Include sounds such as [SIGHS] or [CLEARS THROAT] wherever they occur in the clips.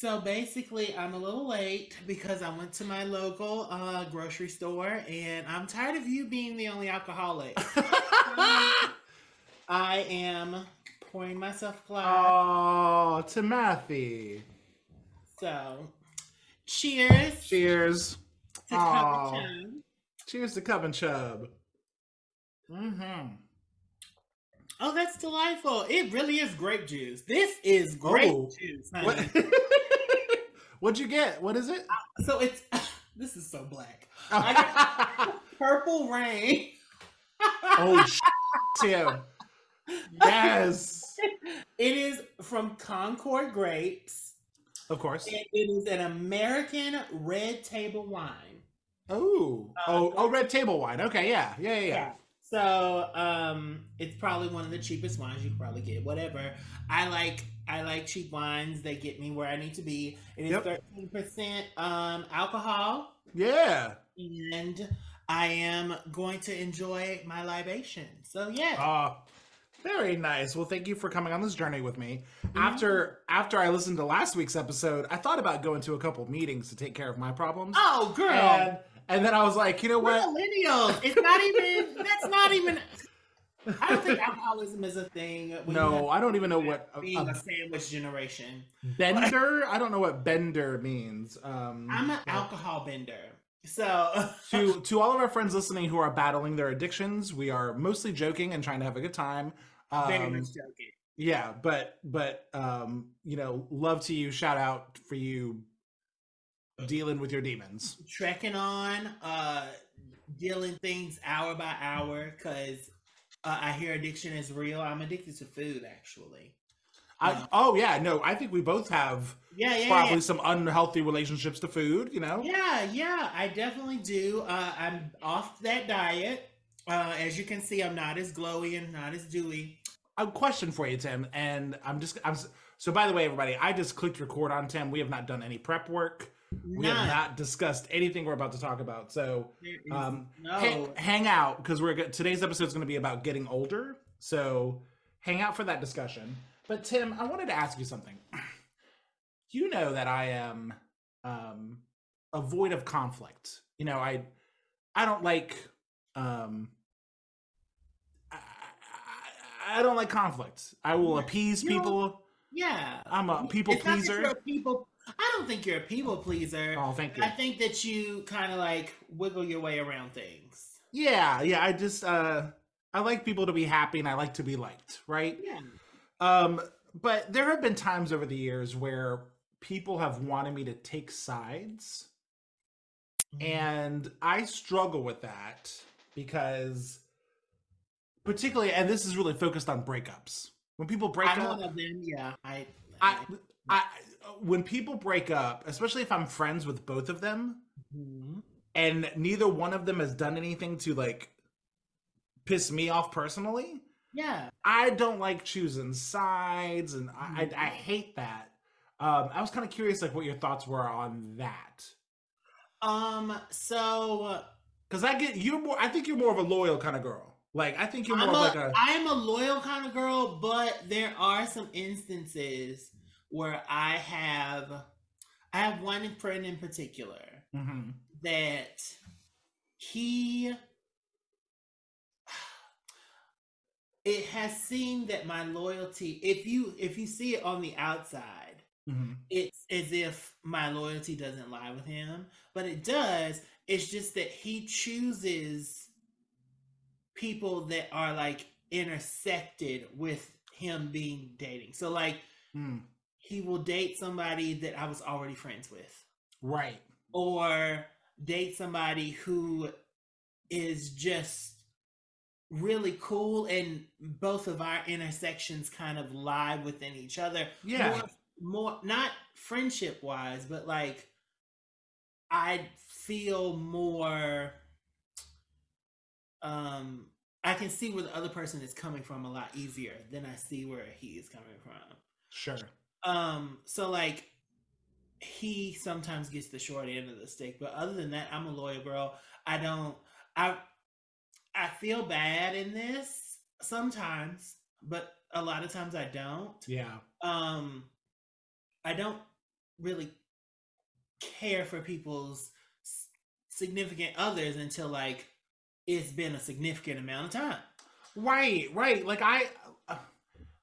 So basically, I'm a little late because I went to my local uh, grocery store, and I'm tired of you being the only alcoholic. [LAUGHS] I am pouring myself glass. oh, Timothy. So, cheers. Cheers. to Cub Aw. of Chub. Cheers to Cub and Chub. Mm-hmm. Oh, that's delightful. It really is grape juice. This is grape Oh. juice. honey. [LAUGHS] What? What'd you get? What is it? So it's [LAUGHS] this is so black. [LAUGHS] I Purple rain. oh, [LAUGHS] Tim. Yes. It is from Concord Grapes. Of course. and it is an American red table wine. Oh, oh, oh, red table wine. Okay, yeah, yeah, yeah. yeah. So um it's probably one of the cheapest wines you could probably get. Whatever. I like I like cheap wines. They get me where I need to be. It is Yep. thirteen percent um alcohol. Yeah. And I am going to enjoy my libation. So yeah. Uh, very nice. Well, thank you for coming on this journey with me. Mm-hmm. After after I listened to last week's episode, I thought about going to a couple meetings to take care of my problems. oh girl. and and then I was like, you know what? millennials. It's not even that's not even I don't think alcoholism is a thing. No, I don't even know what a, being a a sandwich generation. bender. I don't know what bender means. Um, I'm an alcohol bender. So to [LAUGHS] to all of our friends listening who are battling their addictions, we are mostly joking and trying to have a good time. Um, very much joking. Yeah, but but um, you know, love to you. Shout out for you dealing with your demons. Trekking on, uh dealing things hour by hour because uh, I hear addiction is real. I'm addicted to food actually. I, oh yeah, no, I think we both have Yeah, yeah, probably yeah. some unhealthy relationships to food. You know, Yeah, yeah, I definitely do. Uh, I'm off that diet. Uh, as you can see, I'm not as glowy and not as dewy. a question for you, Tim, and I'm just I'm so. By the way, everybody, I just clicked record on Tim. We have not done any prep work. We have not discussed anything we're about to talk about. So um, no. hang, hang out because we're today's episode is going to be about getting older. So hang out for that discussion. But Tim, I wanted to ask you something. [CLEARS THROAT] You know that I am um, a void of conflict. You know, I I don't like um, I, I, I don't like conflict. I will appease you people. yeah, I'm a people It's pleaser. people. I don't think you're a people pleaser. Oh, thank you. I think that you kind of like wiggle your way around things. Yeah, yeah. I just uh, I like people to be happy and I like to be liked, right? Yeah. Um, but there have been times over the years where people have wanted me to take sides, Mm-hmm. and I struggle with that because, particularly, and this is really focused on breakups. When people break I'm up, one of them. Yeah, I. I, I, when people break up, especially if I'm friends with both of them, Mhm. and neither one of them has done anything to like piss me off personally, Yeah. I don't like choosing sides, and I, I, I hate that. Um, I was kind of curious, like, what your thoughts were on that, Um. So because I get you're more. I think you're more of a loyal kind of girl. Like, I think you're more a, like a. I am a loyal kind of girl, but there are some instances where I have, I have one friend in particular Mhm. that he it has seemed that my loyalty if you if you see it on the outside Mhm. it's as if my loyalty doesn't lie with him but it does it's just that he chooses people that are like intersected with him being dating so like Mm. He will date somebody that i was already friends with Right. or date somebody who is just really cool and both of our intersections kind of lie within each other Yeah. more, more not friendship wise but like i feel more um i can see where the other person is coming from a lot easier than i see where he is coming from Sure. Um, so like he sometimes gets the short end of the stick, but other than that, I'm a loyal girl. I don't I I feel bad in this sometimes, but a lot of times I don't. Yeah. Um I don't really care for people's significant others until like it's been a significant amount of time. Right, right. Like I,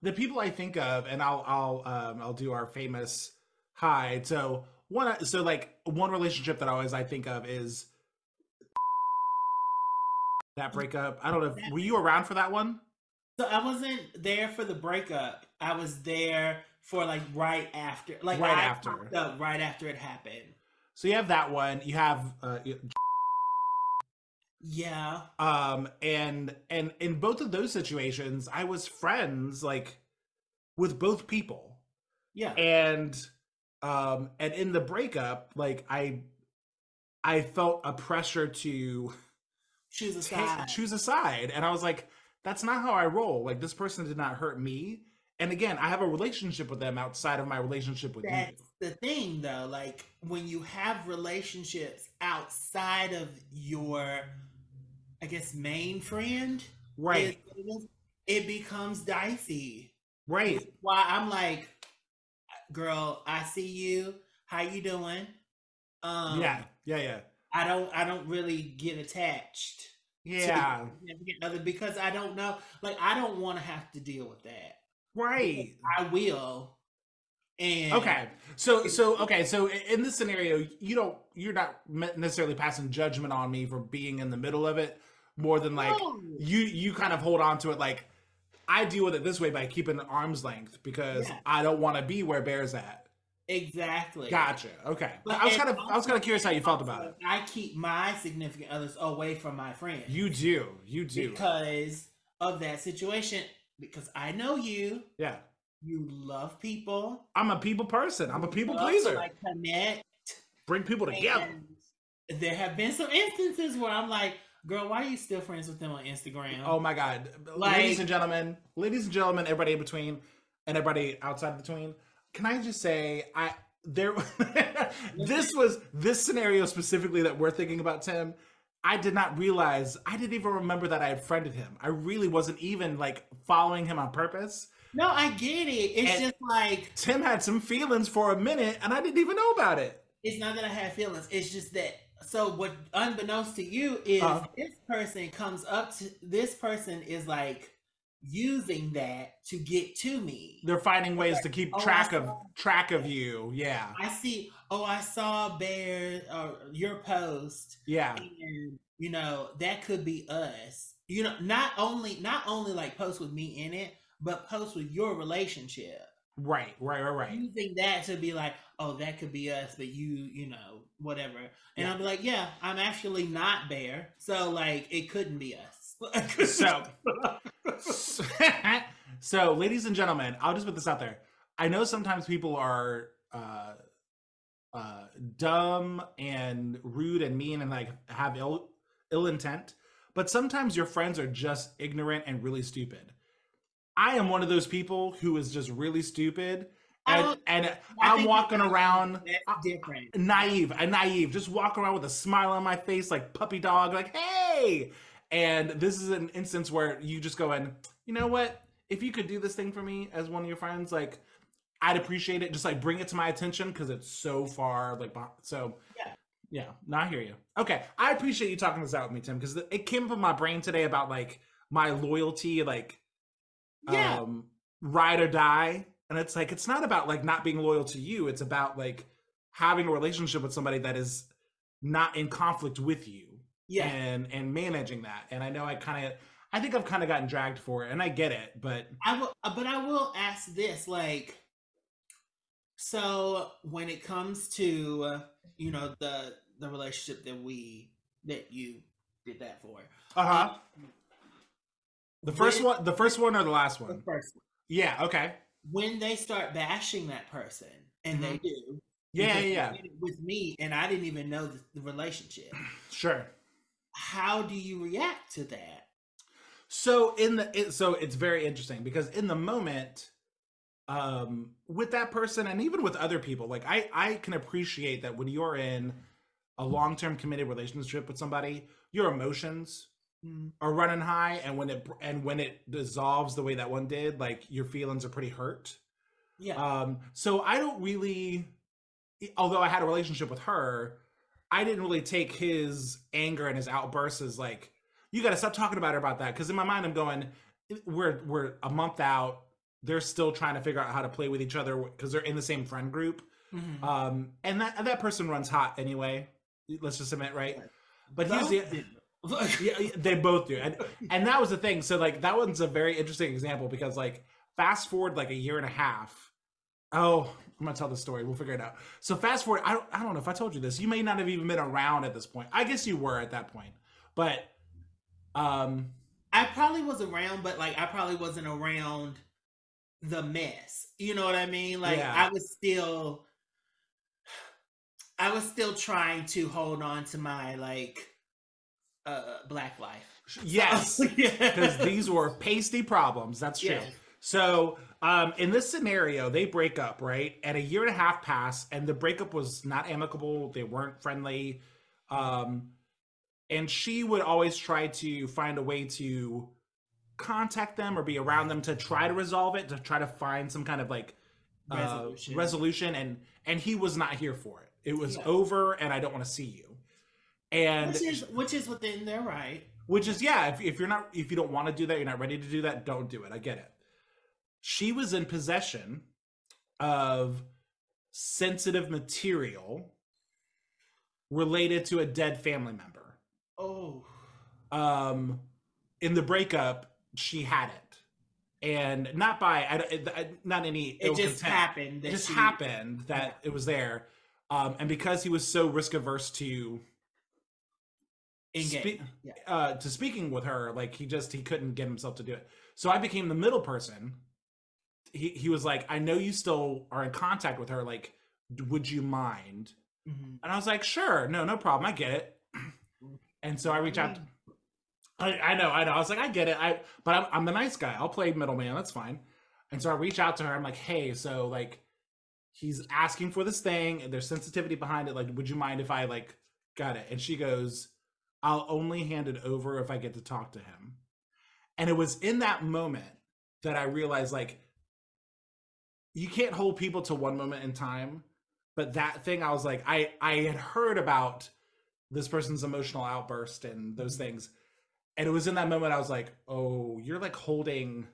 the people I think of, and I'll I'll um I'll do our famous hi. So one, so like one relationship that I always I think of is that breakup. I don't know. If, were you around for that one? So I wasn't there for the breakup. I was there for like right after, like Right I after. right after it happened. So you have that one. You have uh, Yeah, um and and in both of those situations, I was friends like with both people. yeah, and um and in the breakup like i i felt a pressure to choose a take, side. choose a side and i was like that's not how i roll like this person did not hurt me and again i have a relationship with them outside of my relationship with That's you the thing, though. Like when you have relationships outside of your, I guess, main friend, right is- it becomes dicey. right Why I'm like, girl, I see you. How you doing? Um, yeah yeah yeah I don't. I don't really get attached. yeah other because I don't know. Like I don't want to have to deal with that. right I will. And okay so so okay so in this scenario you don't you're not necessarily passing judgment on me for being in the middle of it more than like No. you you kind of hold on to it like I deal with it this way by keeping an arm's length because Yeah. I don't want to be where Bear's at. exactly. Gotcha. Okay. But I was kind of I was kind of curious how you felt about it. I keep my significant others away from my friends. You do. You do. because of that situation. Because I know you. yeah. You love people. I'm a people person. I'm a people pleaser. Like connect. Bring people together. And there have been some instances where I'm like, girl, why are you still friends with them on Instagram? Oh my god. Like- ladies and gentlemen, ladies and gentlemen, everybody in between and everybody outside of between. Can I just say I there [LAUGHS] this was this scenario specifically that we're thinking about Tim. I did not realize I didn't even remember that I had friended him. I really wasn't even like following him on purpose. No, I get it. It's And- just like Tim had some feelings for a minute and I didn't even know about it. it's not that I have feelings. It's just that so what unbeknownst to you is Uh-huh. this person comes up to this person is like using that to get to me. They're finding ways to keep Oh, track of track of you. Yeah. I see. Oh, I saw Bear or your post, Yeah. and you know that could be us. You know, not only not only like post with me in it, but post with your relationship. Right, right, right, right. Using that to be like, oh, that could be us, but you, you know, whatever. And Yeah. I'm like, yeah, I'm actually not Bear, so like it couldn't be us. [LAUGHS] So, so, [LAUGHS] so, ladies and gentlemen, I'll just put this out there. I know sometimes people are uh, uh, dumb and rude and mean and like have ill ill intent, but sometimes your friends are just ignorant and really stupid. I am one of those people who is just really stupid, and and I'm walking around different. naive, a naive, just walk around with a smile on my face like puppy dog, like hey. And this is an instance where you just go in, you know what? If you could do this thing for me as one of your friends, like I'd appreciate it. Just like bring it to my attention because it's so far like so. Yeah. Yeah, no, I hear you. Okay, I appreciate you talking this out with me, Tim, because it came in my brain today about like my loyalty, like Yeah. um ride or die and it's like it's not about like not being loyal to you it's about like having a relationship with somebody that is not in conflict with you Yeah. and and managing that. And i know i kind of i think i've kind of gotten dragged for it and i get it but I will, uh, but I will ask this: like, so when it comes to you know the the relationship that we that you did that for, uh-huh. the first one the first one or the last one? the first one, yeah okay when they start bashing that person, and they do, Mm-hmm. yeah yeah, with me, and I didn't even know the, the relationship. sure How do you react to that? So in the it, so it's very interesting because in the moment um with that person and even with other people like I I can appreciate that when you're in a long-term committed relationship with somebody your emotions are running high and when it and when it dissolves the way that one did like your feelings are pretty hurt Yeah, um so I don't really although I had a relationship with her, I didn't really take his anger and his outbursts as like, you got to stop talking about her about that. Because in my mind, I'm going, we're we're a month out. They're still trying to figure out how to play with each other because they're in the same friend group. Mhm. Um, and that that person runs hot anyway. Let's just admit, right? But here's Both the. Yeah, yeah, they both do, and and that was the thing. So like that one's a very interesting example because like fast forward like a year and a half. Oh, I'm gonna tell the story. We'll figure it out. So fast forward. I don't, I don't know if I told you this. You may not have even been around at this point. I guess you were at that point, but um, I probably was around, but like I probably wasn't around the mess. You know what I mean? Like Yeah. I was still I was still trying to hold on to my like uh black life. [LAUGHS] yes, [LAUGHS] because these were pasty problems. That's true. Yeah. So, um, in this scenario, they break up, right? And a year and a half pass, and the breakup was not amicable. They weren't friendly. Um, and she would always try to find a way to contact them or be around them to try to resolve it, to try to find some kind of like uh, Resolution. resolution. And and he was not here for it. It was Yeah. over, and I don't want to see you. And which is which is within their right. which is yeah if, if you're not if you don't want to do that you're not ready to do that don't do it i get it she was in possession of sensitive material related to a dead family member Oh. um in the breakup she had it and not by I, I- not any It just content. happened. it just she- happened that it was there um and because he was so risk averse to Engage. Spe- Yeah. uh to speaking with her like he just he couldn't get himself to do it so i became the middle person he he was like i know you still are in contact with her like would you mind Mhm. and i was like sure no no problem i get it [CLEARS THROAT] and so i reach out I, I know i know i was like i get it i but I'm, I'm the nice guy i'll play middleman that's fine and so i reach out to her i'm like hey so like he's asking for this thing and there's sensitivity behind it like would you mind if i like got it and she goes i'll only hand it over if i get to talk to him and it was in that moment that i realized like you can't hold people to one moment in time but that thing i was like i i had heard about this person's emotional outburst and those mm-hmm. things and it was in that moment i was like oh you're like holding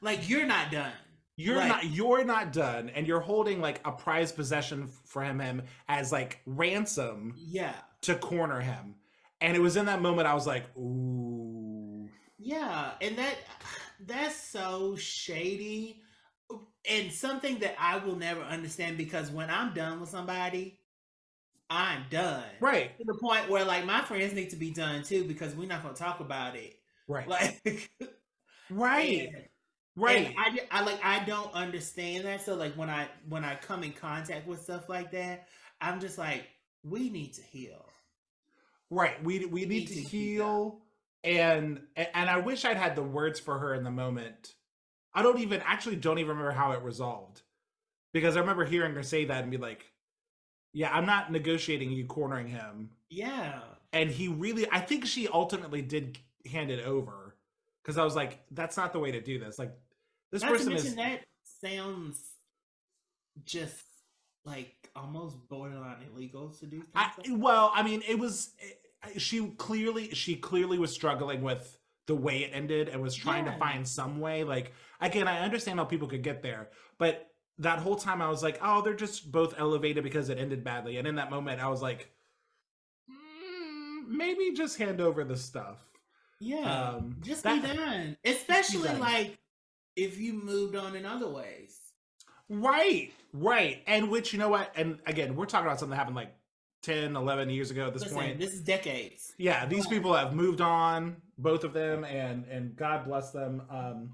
Like you're not done. you're Right. not you're not done and you're holding like a prized possession for him, him as like ransom Yeah. to corner him and it was in that moment i was like ooh Yeah, and that that's so shady and something that I will never understand because when I'm done with somebody, I'm done. right To the point where like my friends need to be done too because we're not going to talk about it. right [LAUGHS] Like right and- right and I, I like I don't understand that. So like when I when I come in contact with stuff like that, I'm just like we need to heal. Right. We we need need to to heal and and I wish I'd had the words for her in the moment. I don't even actually don't even remember how it resolved. Because I remember hearing her say that and be like, "Yeah, I'm not negotiating you cornering him." Yeah. And he really I think she ultimately did hand it over cuz I was like, "That's not the way to do this." Like this Not person is that sounds just like almost borderline illegal to do. things I, like well, I mean, it was she clearly she clearly was struggling with the way it ended and was trying to find some way. Like again, I understand how people could get there, but that whole time I was like, oh, they're just both elevated because it ended badly. And in that moment, I was like, mm, maybe just hand over the stuff. yeah, um, just that- be done. Especially done. like if you moved on in other ways. Right, right. And which, you know what? And again, we're talking about something that happened like 10, 11 years ago at this Listen, point. this is decades. yeah these people have moved on both of them and and god bless them um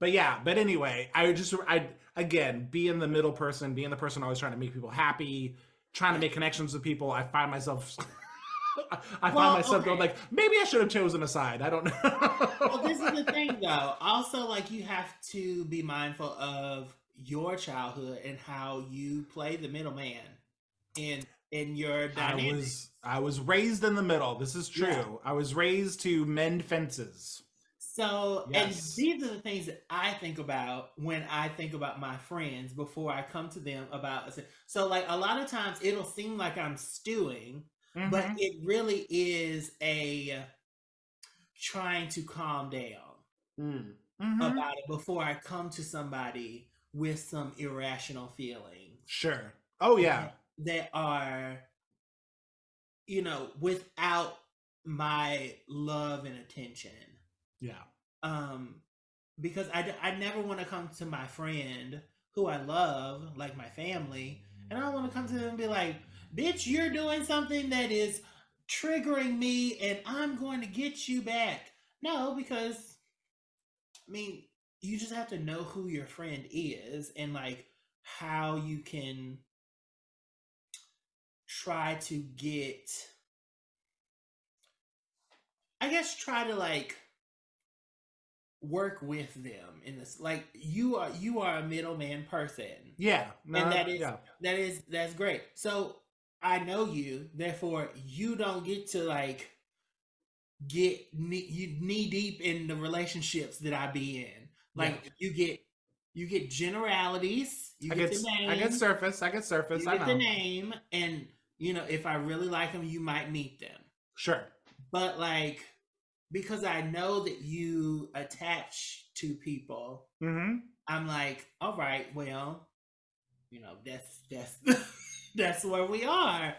but yeah but anyway i just i again being the middle person being the person always trying to make people happy trying to make connections with people i find myself [LAUGHS] i Well, find myself going like maybe i should have chosen a side i don't know Well, this is the thing [LAUGHS] though. Also, like you have to be mindful of your childhood and how you play the middleman in in your dynamic. I was I was raised in the middle. This is true. Yeah. I was raised to mend fences. So, Yes. and these are the things that I think about when I think about my friends before I come to them about. So, like a lot of times it'll seem like I'm stewing, but Mhm. it really is a trying to calm down Mhm. about it before I come to somebody with some irrational feelings Sure. Oh yeah. that are, you know, without my love and attention. Yeah. um because I, I never want to come to my friend who I love like my family and I don't want to come to them and be like bitch you're doing something that is triggering me and I'm going to get you back no because I mean you just have to know who your friend is and like how you can try to get I guess try to like work with them in this like you are you are a middleman person Yeah. No, and that is yeah. that is that's great so i know you therefore you don't get to like get knee, you knee deep in the relationships that i be in like Yeah. you get you get generalities you I get, get the name I get surface. I get surface. you I get know. the name and you know if i really like them you might meet them Sure. but like because I know that you attach to people, Mm-hmm. I'm like, all right, well, you know, that's that's [LAUGHS] that's where we are.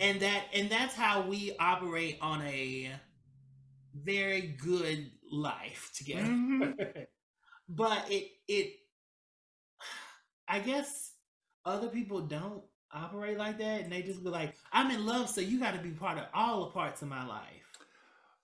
And that and that's how we operate on a very good life together. Mhm. [LAUGHS] but it it I guess other people don't operate like that and they just be like, I'm in love, so you gotta be part of all the parts of my life.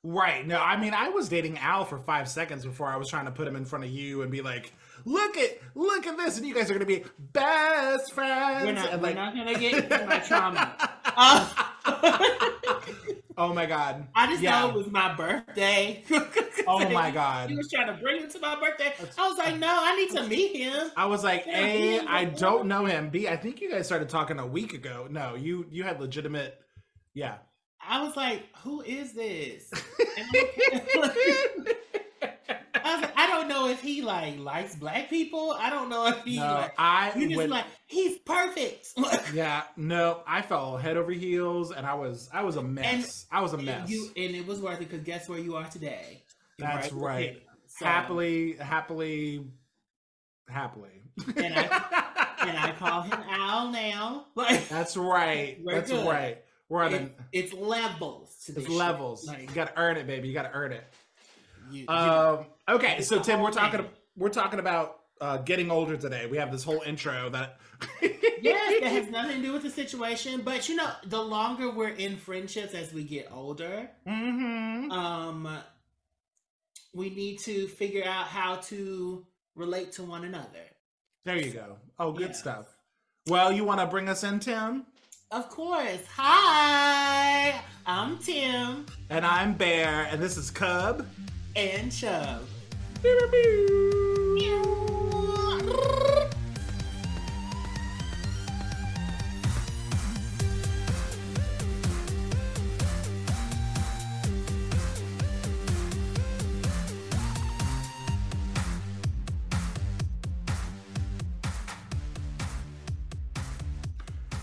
Right. No, I mean, I was dating Al for five seconds before I was trying to put him in front of you and be like, "Look at, look at this," and you guys are gonna be best friends. We're not, and we're like- not gonna get into my [LAUGHS] trauma. Uh, [LAUGHS] [LAUGHS] oh my god. I just Yeah. know it was my birthday. Oh my [LAUGHS] god. He was trying to bring it to my birthday. I was like, no, I need to meet him. I was like, A, I don't know him. B, I think you guys started talking a week ago. No, you you had legitimate. Yeah. I was like, who is this? [LAUGHS] [LAUGHS] And I I was like, I don't know if he like likes black people. I don't know if he no, like. I You just went. like he's perfect. [LAUGHS] yeah, no, I fell head over heels, and I was I was a mess. I was a mess. You and it was worth it because guess where you are today? That's with right. So- happily, happily, happily. And I, and I call him Al now. [LAUGHS] Like That's right. That's good. right. We're on it, an it's levels to it's shit. levels. Like, you gotta earn it, baby. You gotta earn it. You, you- Um, okay, so Tim, we're talking thing. we're talking about uh, getting older today. We have this whole intro that [LAUGHS] yes, that has nothing to do with the situation. But you know, the longer we're in friendships as we get older, hmm um, we need to figure out how to relate to one another. There you go. Oh, good Yeah. stuff. Well, you want to bring us in, Tim? Of course. Hi, I'm Tim And I'm Bear, and this is Cub. And Chub.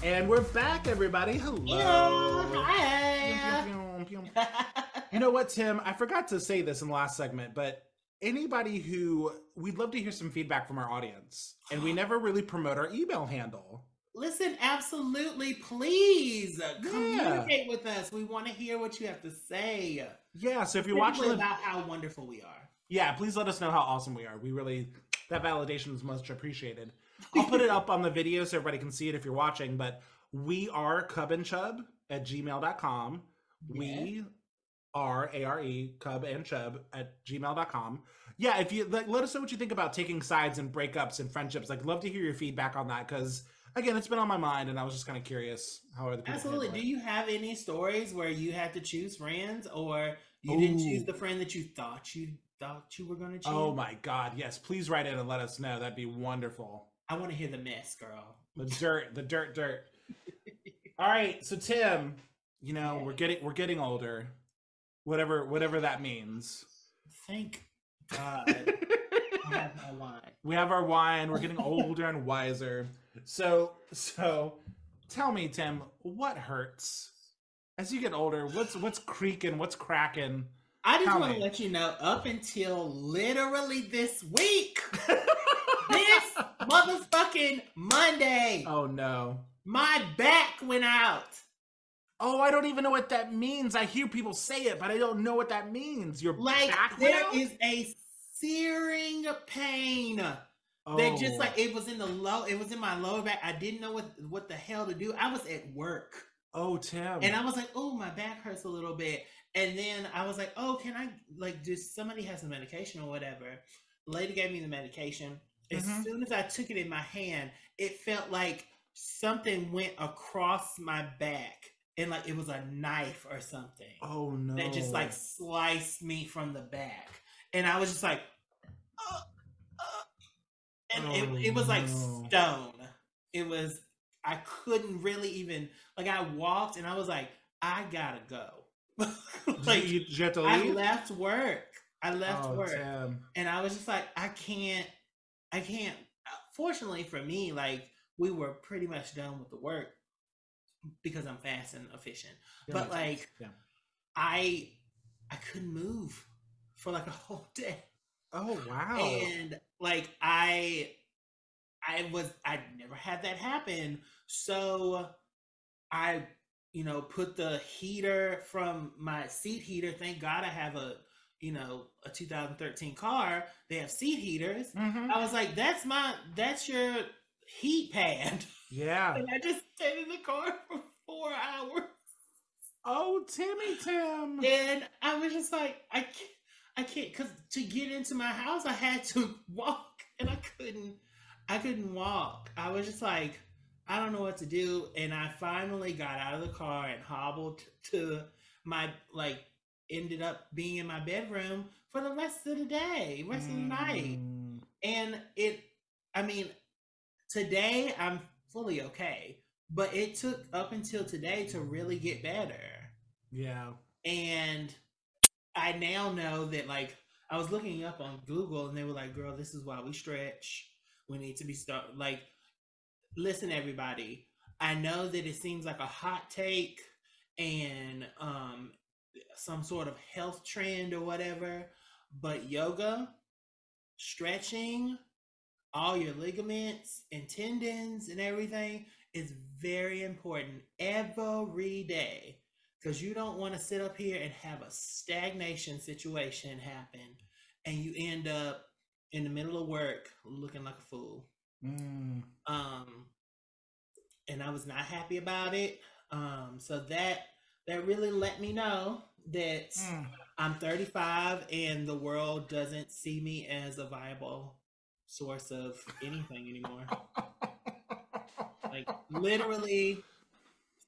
And we're back, everybody. Hello. Yeah, hi. [LAUGHS] You know what, Tim? I forgot to say this in the last segment, but anybody who we'd love to hear some feedback from our audience, and we [GASPS] never really promote our email handle. Listen, absolutely, please communicate with us. We want to hear what you have to say. Yeah, so if you're watching, about how wonderful we are. yeah, please let us know how awesome we are. We really that validation is much appreciated. [LAUGHS] I'll put it up on the video so everybody can see it if you're watching. But we are Cub and Chub at gmail.com. We are A R E Cub and Chub at gmail.com. Yeah, if you like, let us know what you think about taking sides and breakups and friendships. Like, love to hear your feedback on that because again, it's been on my mind, and I was just kind of curious how other people. Absolutely. Do you have any stories where you had to choose friends, or you didn't choose the friend that you thought you thought you were going to oh choose? Oh my God! Yes, please write in and let us know. That'd be wonderful. I want to hear the mess, girl. The dirt, the dirt, dirt. All right, so Tim, you know Yeah. we're getting we're getting older, whatever whatever that means. thank [LAUGHS] God. Have wine. we have our wine. We're getting older and wiser. So, so, tell me, Tim, what hurts as you get older? What's what's creaking? What's cracking? I just want to let you know, up until literally this week, this [LAUGHS] motherfucking Monday, oh no! my back went out. Oh, I don't even know what that means. I hear people say it, but I don't know what that means. Your Like back there out? is a searing pain oh. that just like it was in the low, it was in my lower back. I didn't know what what the hell to do. I was at work. oh, Tim. And I was like, oh, my back hurts a little bit. And then I was like, oh, can I, like, does somebody have some medication or whatever? The lady gave me the medication. As Mhm. soon as I took it in my hand, it felt like something went across my back and like it was a knife or something oh no! that just like sliced me from the back. And I was just like, uh, uh, and Oh, it, it was like stone. It was, I couldn't really even, like, I walked and I was like, I gotta go. [LAUGHS] Like, you, you I left work. I left oh, work. Tim. And I was just like, I can't, I can't. Fortunately for me, like, we were pretty much done with the work because I'm fast and efficient. That But, like, yeah. I I couldn't move for like a whole [LAUGHS] day. Oh wow! And like I I was I never had that happen. So I you know put the heater from my seat heater. Thank God I have a you know a 2013 car. They have seat heaters. Mhm. I was like that's my that's your heat pad. Yeah. [LAUGHS] And I just stayed in the car for 4 hours. Oh, Timmy Tim. And I was just like, I can't, I can't, because to get into my house, I had to [LAUGHS] walk, and I couldn't, I couldn't walk. I was just like, I don't know what to do, and I finally got out of the car and hobbled to my like, ended up being in my bedroom for the rest of the day, rest of the night, Mm, and it, I mean, today I'm fully okay, but it took up until today to really get better Yeah. and I now know that like I was looking up on Google and they were like, "Girl, this is why we stretch. We need to be start like listen everybody. I know that it seems like a hot take and um some sort of health trend or whatever, but yoga, stretching, all your ligaments and tendons and everything is very important every day because you don't want to sit up here and have a stagnation situation happen and you end up in the middle of work looking like a fool Mm. um and i was not happy about it um so that that really let me know that Mm. i'm 35 and the world doesn't see me as a viable source of anything anymore like literally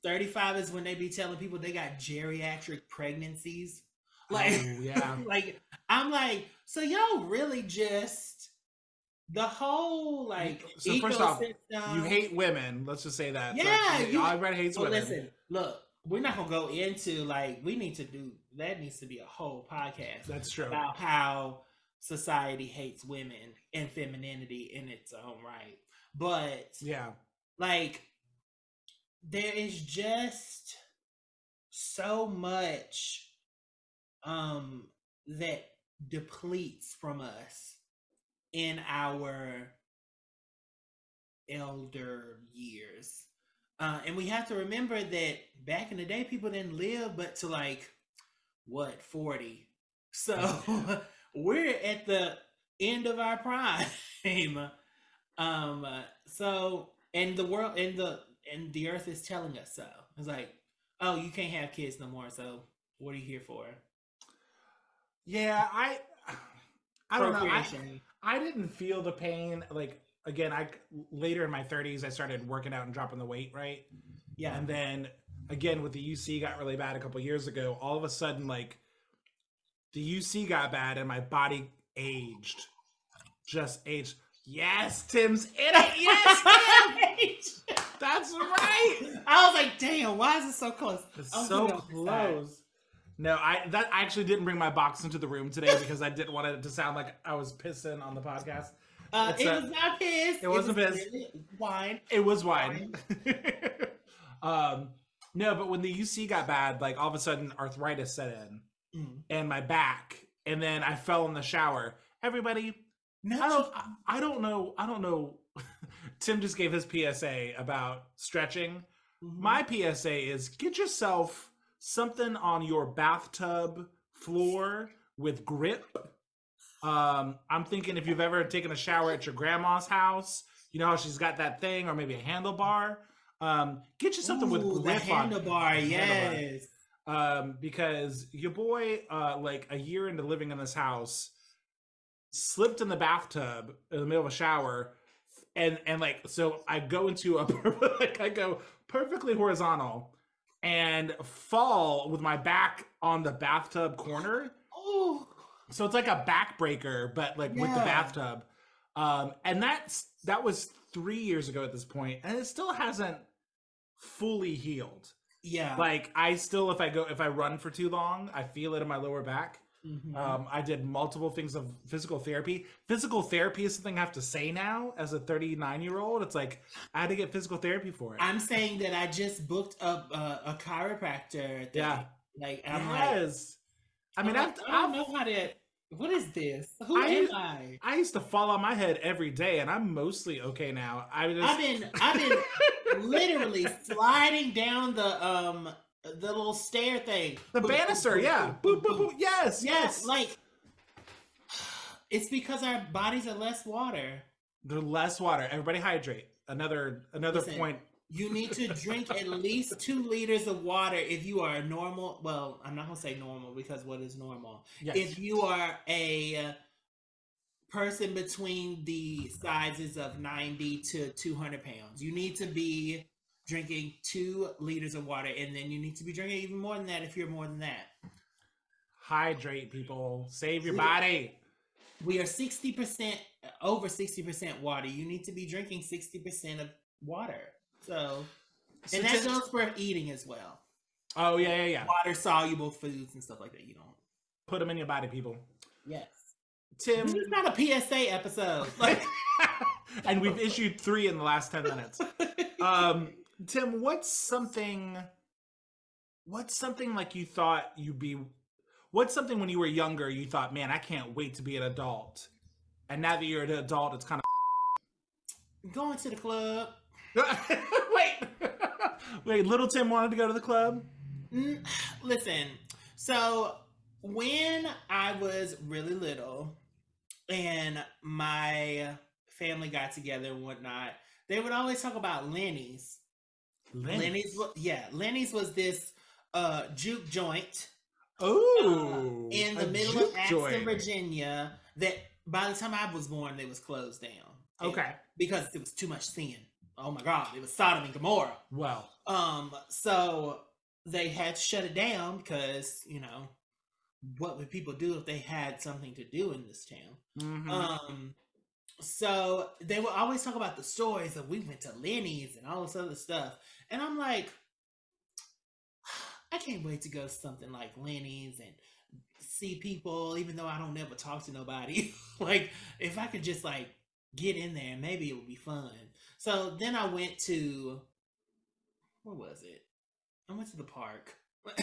35 is when they be telling people they got geriatric pregnancies like Oh, yeah. [LAUGHS] like i'm like so y'all really just the whole like So first off, you hate women. Let's just say that. Yeah, you- everybody hates well women. listen look we're not gonna go into like we need to do that needs to be a whole podcast That's true. about how society hates women and femininity in its own right. But Yeah. like there is just so much um that depletes from us in our elder years. Uh, and we have to remember that back in the day people didn't live but to like what 40 so [LAUGHS] [LAUGHS] we're at the end of our prime [LAUGHS] um uh, so and the world and the and the earth is telling us so it's like oh you can't have kids no more so what are you here for Yeah, I [SIGHS] I don't know. I, I didn't feel the pain like again, I later in my 30s I started working out and dropping the weight, right? yeah And then again with the UC got really bad a couple years ago. All of a sudden like the UC got bad and my body aged. Just aged. Yes, Tim's in it. Yes, [LAUGHS] Tim! That's right. I was like, damn, why is it so close? It's I so side. close. No, I that I actually didn't bring my box into the room today because I didn't want it to sound like I was pissing on the podcast. Uh, it a- was not piss. it wasn't was piss. Wine. It was wine. [LAUGHS] um, no, but when the UC got bad, like all of a sudden arthritis set in Mm. and my back, and then I fell in the shower. Everybody, No, I don't, I- don't know, I don't know. [LAUGHS] Tim just gave his PSA about stretching. Mhm. My PSA is get yourself something on your bathtub floor with grip. Um, I'm thinking if you've ever taken a shower at your grandma's house, you know how she's got that thing, or maybe a handlebar. Um, get you something with Ooh, the grip on handlebar. Handlebar. Um, because your boy, uh, like a year into living in this house, slipped in the bathtub in the middle of a shower, and and like so I go into a [LAUGHS] like I go perfectly horizontal and fall with my back on the bathtub corner. Oh, So it's like a backbreaker, but like with the bathtub. Um, and that's that was three years ago at this point, and it still hasn't fully healed yeah. like i still if i go if i run for too long i feel it in my lower back Mhm. um i did multiple things of physical therapy physical therapy is something i have to say now as a 39 year old it's like i had to get physical therapy for it I'm saying that I just booked up a, a chiropractor. Thing. Yeah. Like I'm like, yes i mean I'm I've, I don't I've, know how to. What is this? Who I- am I? I used to fall on my head every day and i'm mostly okay now i just I've been I've been [LAUGHS] literally sliding down the um the little stair thing. the Boop, banister boop, yeah boop, boop boop boop yes Yes, yes like it's because our bodies are less water. there's less water everybody hydrate another another Listen, point You need to drink at least two liters of water if you are a normal. Well, I'm not gonna say normal because what is normal? yes. If you are a uh, person between the sizes of 90 to 200 pounds, you need to be drinking two liters of water, and then you need to be drinking even more than that if you're more than that. hydrate people save your body We are 60% over 60% water. You need to be drinking 60% of water. So, So and that Tim- goes for eating as well. oh yeah yeah yeah Water soluble foods and stuff like that. You don't. put them in your body people Yes. tim This is not a PSA episode. [LAUGHS] Like, and we've issued three in the last 10 minutes um tim what's something what's something like you thought you'd be what's something when you were younger you thought man i can't wait to be an adult and now that you're an adult it's kind of going to the club. [LAUGHS] wait [LAUGHS] wait little tim wanted to go to the club Mm, Listen, so when I was really little and my family got together and whatnot, they would always talk about Lenny's. Lenny's, wa- yeah, Lenny's was this uh juke joint oh in the middle of Axton, joint. Virginia. That by the time I was born, they was closed down. Okay because it was too much sin. Oh my God, it was Sodom and Gomorrah. well Um, so they had to shut it down because you know what would people do if they had something to do in this town? mhm. Um, so they would always talk about the stories of we went to Lenny's and all this other stuff, and I'm like, [SIGHS] I can't wait to go to something like Lenny's and see people, even though I don't never talk to nobody. [LAUGHS] like if I could just like get in there, maybe it would be fun. So then I went to where was it? I went to the park. [LAUGHS]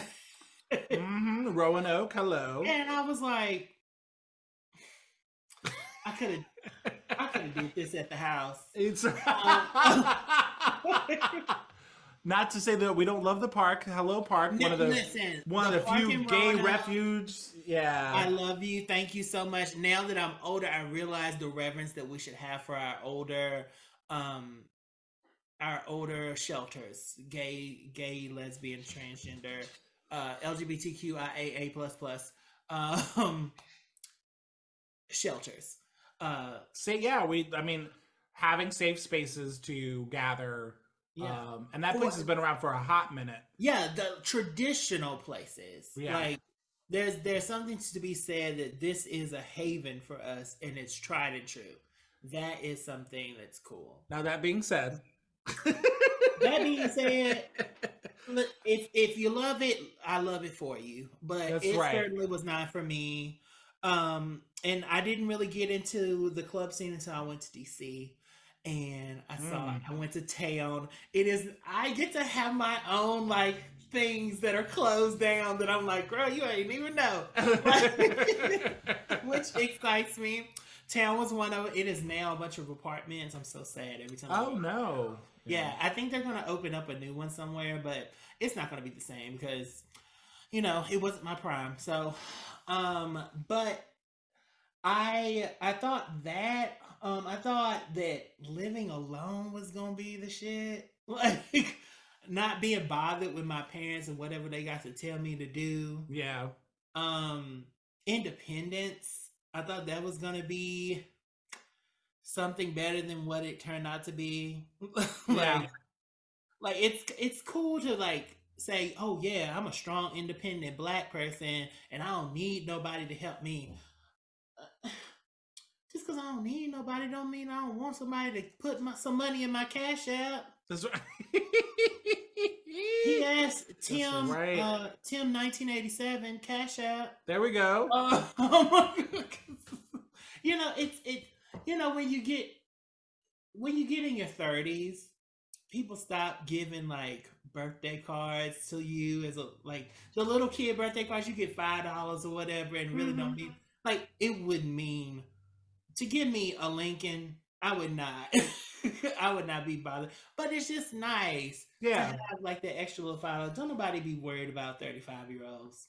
Mhm, Roanoke, hello. And I was like, I could have, I could have did this at the house. It's [LAUGHS] Um, not to say that we don't love the park. Hello, park. One of the Listen, one of the few gay Roanoke, Yeah, I love you. Thank you so much. Now that I'm older, I realize the reverence that we should have for our older, um, our older shelters, gay, gay, lesbian, transgender, uh, LGBTQIAA plus plus, [LAUGHS] um, shelters. Uh, Say yeah. We. I mean, having safe spaces to gather. yeah. Um, and that place has been around for a hot minute. yeah the traditional places Yeah. like there's there's something to be said that this is a haven for us and it's tried and true that is something that's cool Now that being said, that being said [LAUGHS] if if you love it, I love it for you. But That's it right. certainly was not for me. Um, and I didn't really get into the club scene until I went to DC. And I saw Mm. I went to town. It is I get to have my own like things that are closed down that I'm like, girl, you ain't even know. [LAUGHS] [LAUGHS] Which excites me. Town was one of it is now a bunch of apartments. I'm so sad every time. Oh no. Yeah, I think they're gonna open up a new one somewhere, but it's not gonna be the same because you know it wasn't my prime. So, um, but I I thought that um I thought that living alone was gonna be the shit. [LAUGHS] Like not being bothered with my parents and whatever they got to tell me to do. Yeah. Um, independence. I thought that was gonna be something better than what it turned out to be. [LAUGHS] Yeah. like, like it's it's cool to like say, oh yeah, I'm a strong, independent black person, and I don't need nobody to help me. Uh, [SIGHS] Just because I don't need nobody, don't mean I don't want somebody to put my, some money in my cash app. That's right. [LAUGHS] Asked Tim, right. uh, Tim, 1987, cash app. there we go. Uh, [LAUGHS] oh you know, it's it. You know, when you get when you get in your thirties, people stop giving like birthday cards to you as a like the little kid birthday cards. You get five dollars or whatever, and really don't mean like it would mean to give me a Lincoln. I would not. [LAUGHS] I would not be bothered, but it's just nice to Yeah. have like that extra little five. Don't nobody be worried about thirty-five year olds.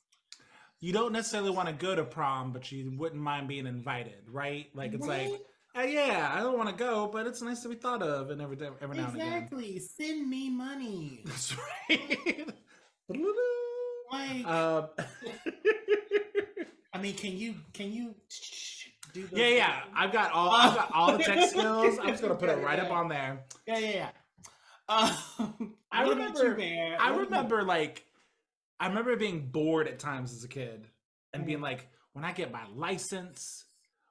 You don't necessarily want to go to prom, but you wouldn't mind being invited, right? Like it's like, Right? uh, yeah, I don't want to go, but it's nice to be thought of, and every every now and again. Exactly. Send me money. [LAUGHS] That's right. [LAUGHS] Like, Um, I mean, can you can you do yeah, yeah. I've got all I've got all the tech [LAUGHS] skills. I'm just gonna put it right up on there. Yeah, yeah, yeah. Um, [LAUGHS] I remember- I remember like I remember being bored at times as a kid and being like, when I get my license,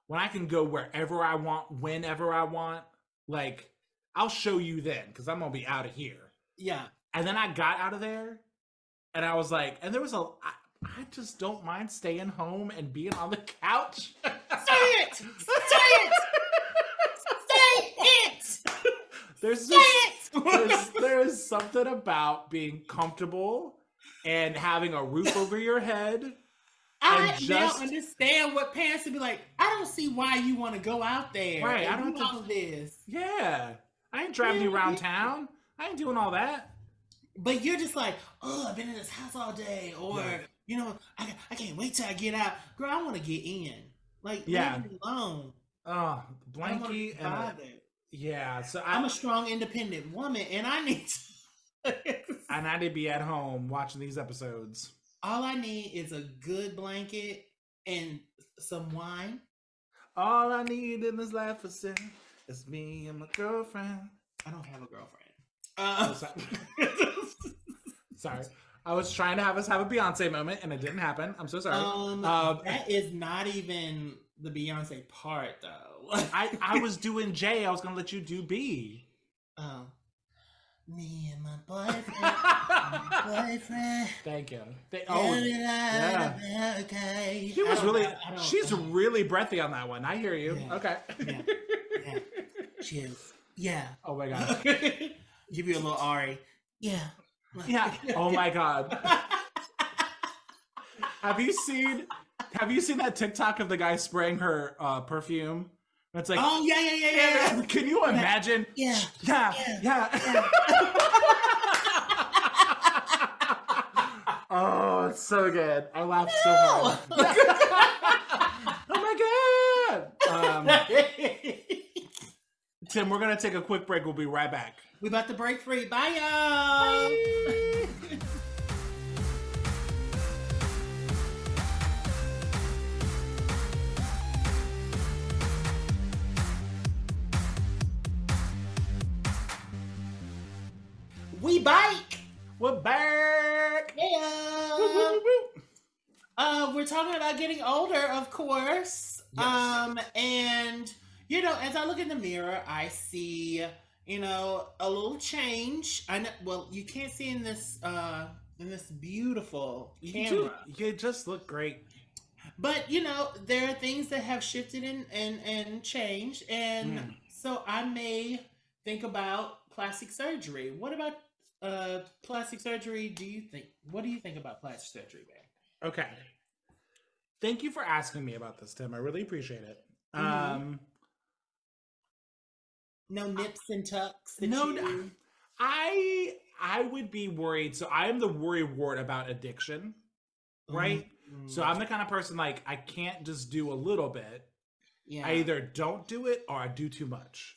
when I can go wherever I want, whenever I want, like I'll show you then because I'm gonna be out of here. Yeah. And then I got out of there and I was like, and there was a I, I just don't mind staying home and being on the couch. [LAUGHS] Say it. Say it. Say it. There's Say just it. there's, there is something about being comfortable and having a roof over your head. I just- now understand what parents would be like. I don't see why you want to go out there. Right, I don't do all this. Yeah. I ain't driving you around yeah. town. I ain't doing all that. But you're just like, oh, I've been in this house all day, or Yeah. you know, I, I can't wait till I get out. Girl, I want to get in. Like, Yeah. leave me alone. Oh, blankie and a, yeah. So I, I'm a strong, independent woman, and I need. To... [LAUGHS] and I need to be at home watching these episodes. all I need is a good blanket and some wine. All I need in this life is sin. It's me and my girlfriend. I don't have a girlfriend. Oh, Uh, [LAUGHS] [LAUGHS] sorry. sorry. I was trying to have us have a Beyonce moment and it didn't happen. I'm so sorry. um, Um, that is not even the Beyonce part, though. [LAUGHS] I, I was doing J. I was gonna let you do B. Oh, me and my boyfriend, my boyfriend. [LAUGHS] Thank you. They, oh, yeah. Okay. she was really. know, She's really breathy on that one. I hear you. Yeah. Okay. Yeah. Yeah. [LAUGHS] She is. Yeah. Oh my god. Give you a little Ari. Yeah. Yeah. [LAUGHS] Oh my god. Have you seen? Have you seen that TikTok of the guy spraying her uh, perfume? It's like, Oh yeah, yeah, yeah, yeah. yeah. [LAUGHS] can you imagine? Yeah. Yeah, Yeah. yeah. [LAUGHS] oh, it's so good. I laughed so hard. oh my god. Um, Tim, we're gonna take a quick break. We'll be right back. we about to break free. Bye, y'all. we bike. We're back. Woo, Yeah. woo, woo. Uh, we're talking about getting older, of course. Yes. Um, and you know, as I look in the mirror, I see, you know, a little change. I know. Well, you can't see in this uh in this beautiful You, camera. do- you just look great. But you know, there are things that have shifted and and, and changed, and Mm. so I may think about plastic surgery. What about uh plastic surgery? Do you think? What do you think about plastic surgery, man? Okay. Thank you for asking me about this, Tim. I really appreciate it. Mhm. Um, No nips and tucks. No, you... I I would be worried. So I am the worry wart about addiction, right? Mhm. So I'm the kind of person like I can't just do a little bit. yeah. I either don't do it or I do too much.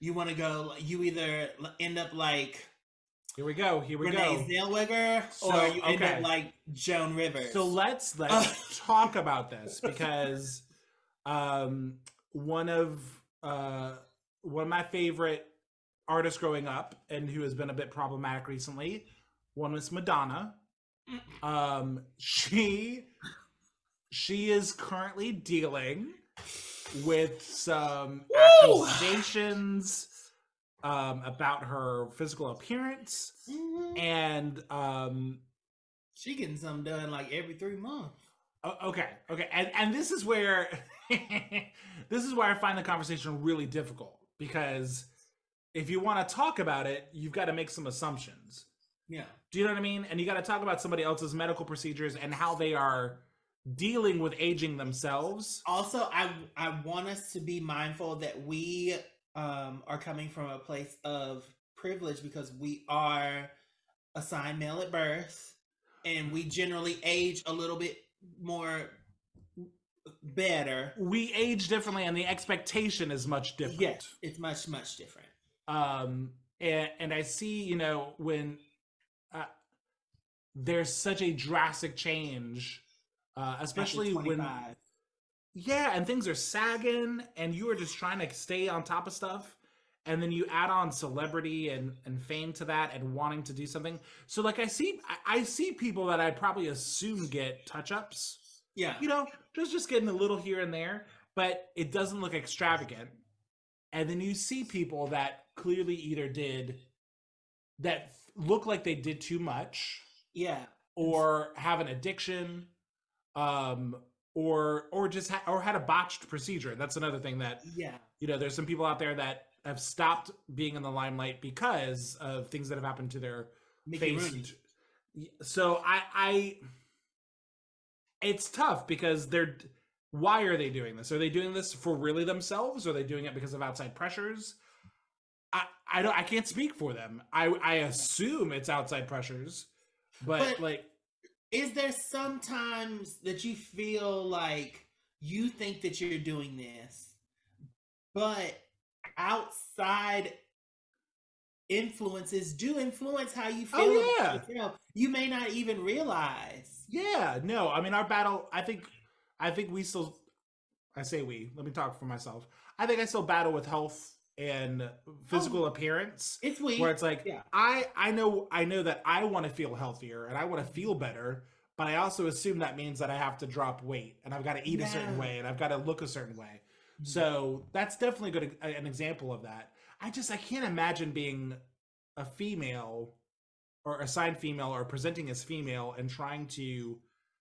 you want to go. You either end up like Here we go. Here we Renee go. Zellweger, or So, you end okay. up like Joan Rivers. So let's let's talk about this [LAUGHS] because um one of uh one of my favorite artists growing up and who has been a bit problematic recently, one was Madonna. Um she she is currently dealing with some Woo! accusations um about her physical appearance Mhm. and um she getting something done like every three months. Okay okay and and this is where [LAUGHS] this is where i find the conversation really difficult because if you want to talk about it you've got to make some assumptions. Yeah. do you know what i mean? And you got to talk about somebody else's medical procedures and how they are dealing with aging themselves. Also, I I want us to be mindful that we um are coming from a place of privilege because we are assigned male at birth, and we generally age a little bit more better. we age differently and the expectation is much different Yes, it's much much different. um and, and i see you know when uh, there's such a drastic change uh especially when yeah and things are sagging and you are just trying to stay on top of stuff and then you add on celebrity and and fame to that and wanting to do something so like i see i, I see people that i probably assume get touch-ups yeah, you know, just just getting a little here and there, but it doesn't look extravagant. And then you see people that clearly either did that look like they did too much yeah, or have an addiction um or or just ha- or had a botched procedure. That's another thing that yeah. you know, there's some people out there that have stopped being in the limelight because of things that have happened to their Mickey face. Rooney. So I, I, it's tough because they're. Why are they doing this? Are they doing this for really themselves? Or are they doing it because of outside pressures? I, I don't. I can't speak for them. I, I assume it's outside pressures, but, But- like, Is there sometimes that you feel like you think that you're doing this, but outside influences do influence how you oh, feel Oh, about yeah. yourself? You may not even realize. Yeah, no. I mean, our battle. I think. I think we still. I say we. Let me talk for myself. I think I still battle with health and physical appearance. It's weird. where it's like Yeah. I I know I know that I want to feel healthier and I want to feel better, but I also assume that means that I have to drop weight and I've got to eat a certain way and I've got to look a certain way. Mhm. So that's definitely good an example of that. I just I can't imagine being a female or assigned female or presenting as female and trying to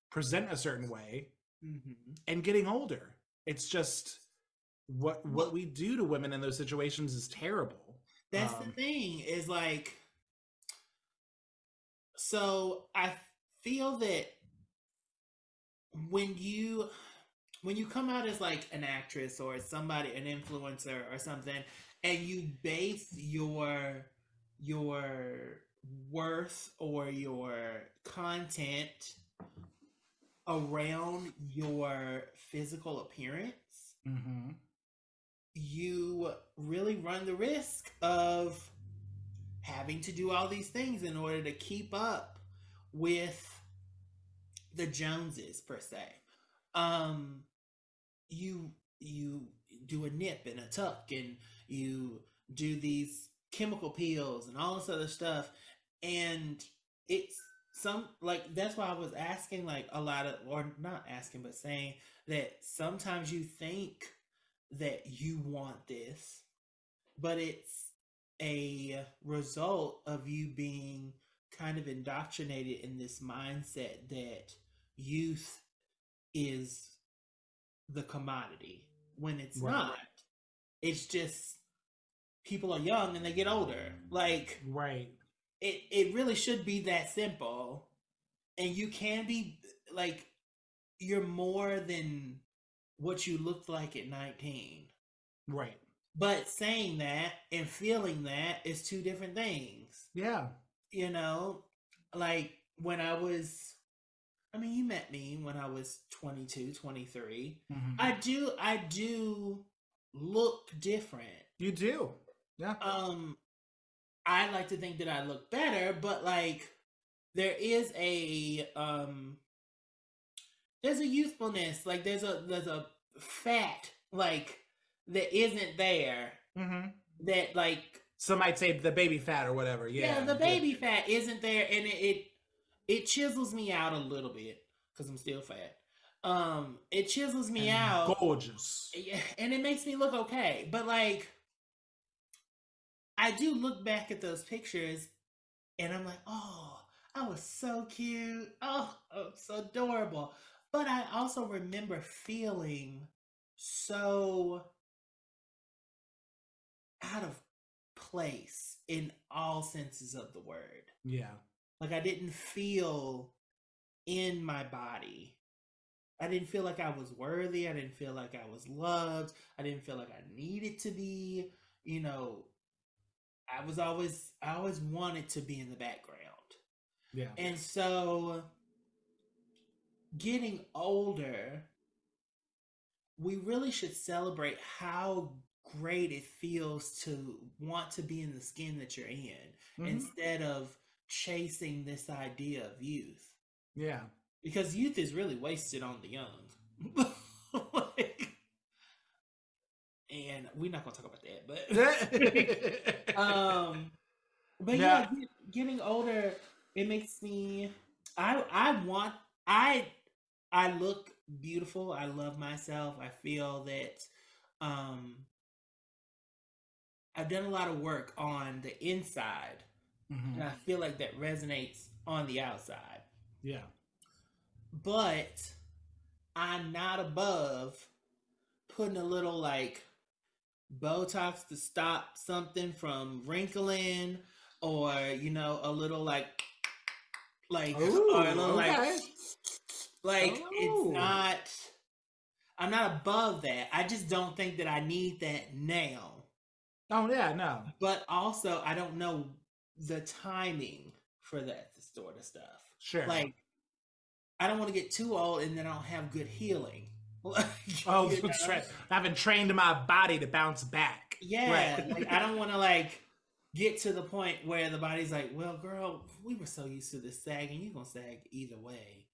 present a certain way Mhm. and getting older. It's just what what we do to women in those situations is terrible. That's the Um, thing is like so I feel that when you when you come out as like an actress or somebody an influencer or something and you base your your worth or your content around your physical appearance mhm. you really run the risk of having to do all these things in order to keep up with the Joneses per se. Um you you do a nip and a tuck and you do these chemical peels and all this other stuff and it's some like that's why I was asking like a lot of or not asking but saying that sometimes you think that you want this, but it's a result of you being kind of indoctrinated in this mindset that youth is the commodity when it's Right. not. It's just people are young and they get older. Like Right. it it really should be that simple. And you can be like you're more than what you looked like at 19. Right. But saying that and feeling that is two different things. Yeah. You know, like when I was I mean, you met me when I was 22, 23. Mhm. I do I do look different. you do. Yeah. Um I like to think that I look better, but like there is a um there's a youthfulness, like there's a there's a fat like that isn't there hmm that like Some might say the baby fat or whatever. Yeah. yeah, the baby fat isn't there and it it, it chisels me out a little bit because I'm still fat. Um it chisels me And out Gorgeous. yeah, and it makes me look okay. But like, I do look back at those pictures, and I'm like, oh, I was so cute. Oh, oh so adorable. But I also remember feeling so out of place in all senses of the word. Yeah. Like I didn't feel in my body. I didn't feel like I was worthy. I didn't feel like I was loved. I didn't feel like I needed to be. You know, I was always, I always wanted to be in the background. Yeah. And so getting older, we really should celebrate how great it feels to want to be in the skin that you're in Mhm. instead of chasing this idea of youth Yeah. because youth is really wasted on the young [LAUGHS] Like- and we're not gonna talk about that but [LAUGHS] [LAUGHS] um but yeah, Yeah. getting older it makes me i i want i i look beautiful i love myself i feel that um i've done a lot of work on the inside Mhm. and i feel like that resonates on the outside Yeah. but i'm not above putting a little like botox to stop something from wrinkling or you know a little like like Ooh, or a little okay. like like Oh. it's not i'm not above that i just don't think that i need that now Oh yeah. No. but also i don't know the timing for that sort of stuff Sure. like I don't want to get too old and then I don't have good healing. Oh, you [LAUGHS] know? tra- I haven't trained my body to bounce back. yeah. Right. Like I don't want to like get to the point where the body's like, well, girl, we were so used to this sag, and you gonna sag either way.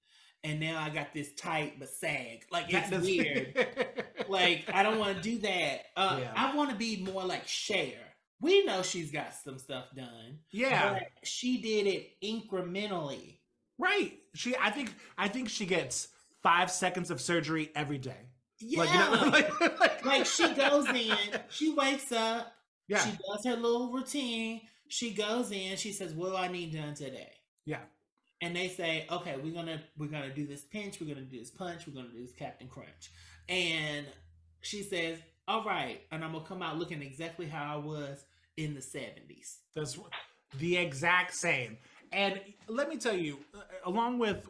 And now I got this tight but sag. Like it's weird. [LAUGHS] like I don't want to do that. Uh, Yeah. I want to be more like Cher. We know she's got some stuff done. yeah. But she did it incrementally. Right. She. I think. I think she gets five seconds of surgery every day. Yeah. Like, you know, [LAUGHS] like, like, like she goes in, [LAUGHS] she wakes up, Yeah. she does her little routine, she goes in, she says, What do I need done today? Yeah. And they say, Okay, we're gonna we're gonna do this pinch, we're gonna do this punch, we're gonna do this Captain Crunch. And she says, All right, and I'm gonna come out looking exactly how I was in the 70s. That's the exact same. And let me tell you, uh, along with,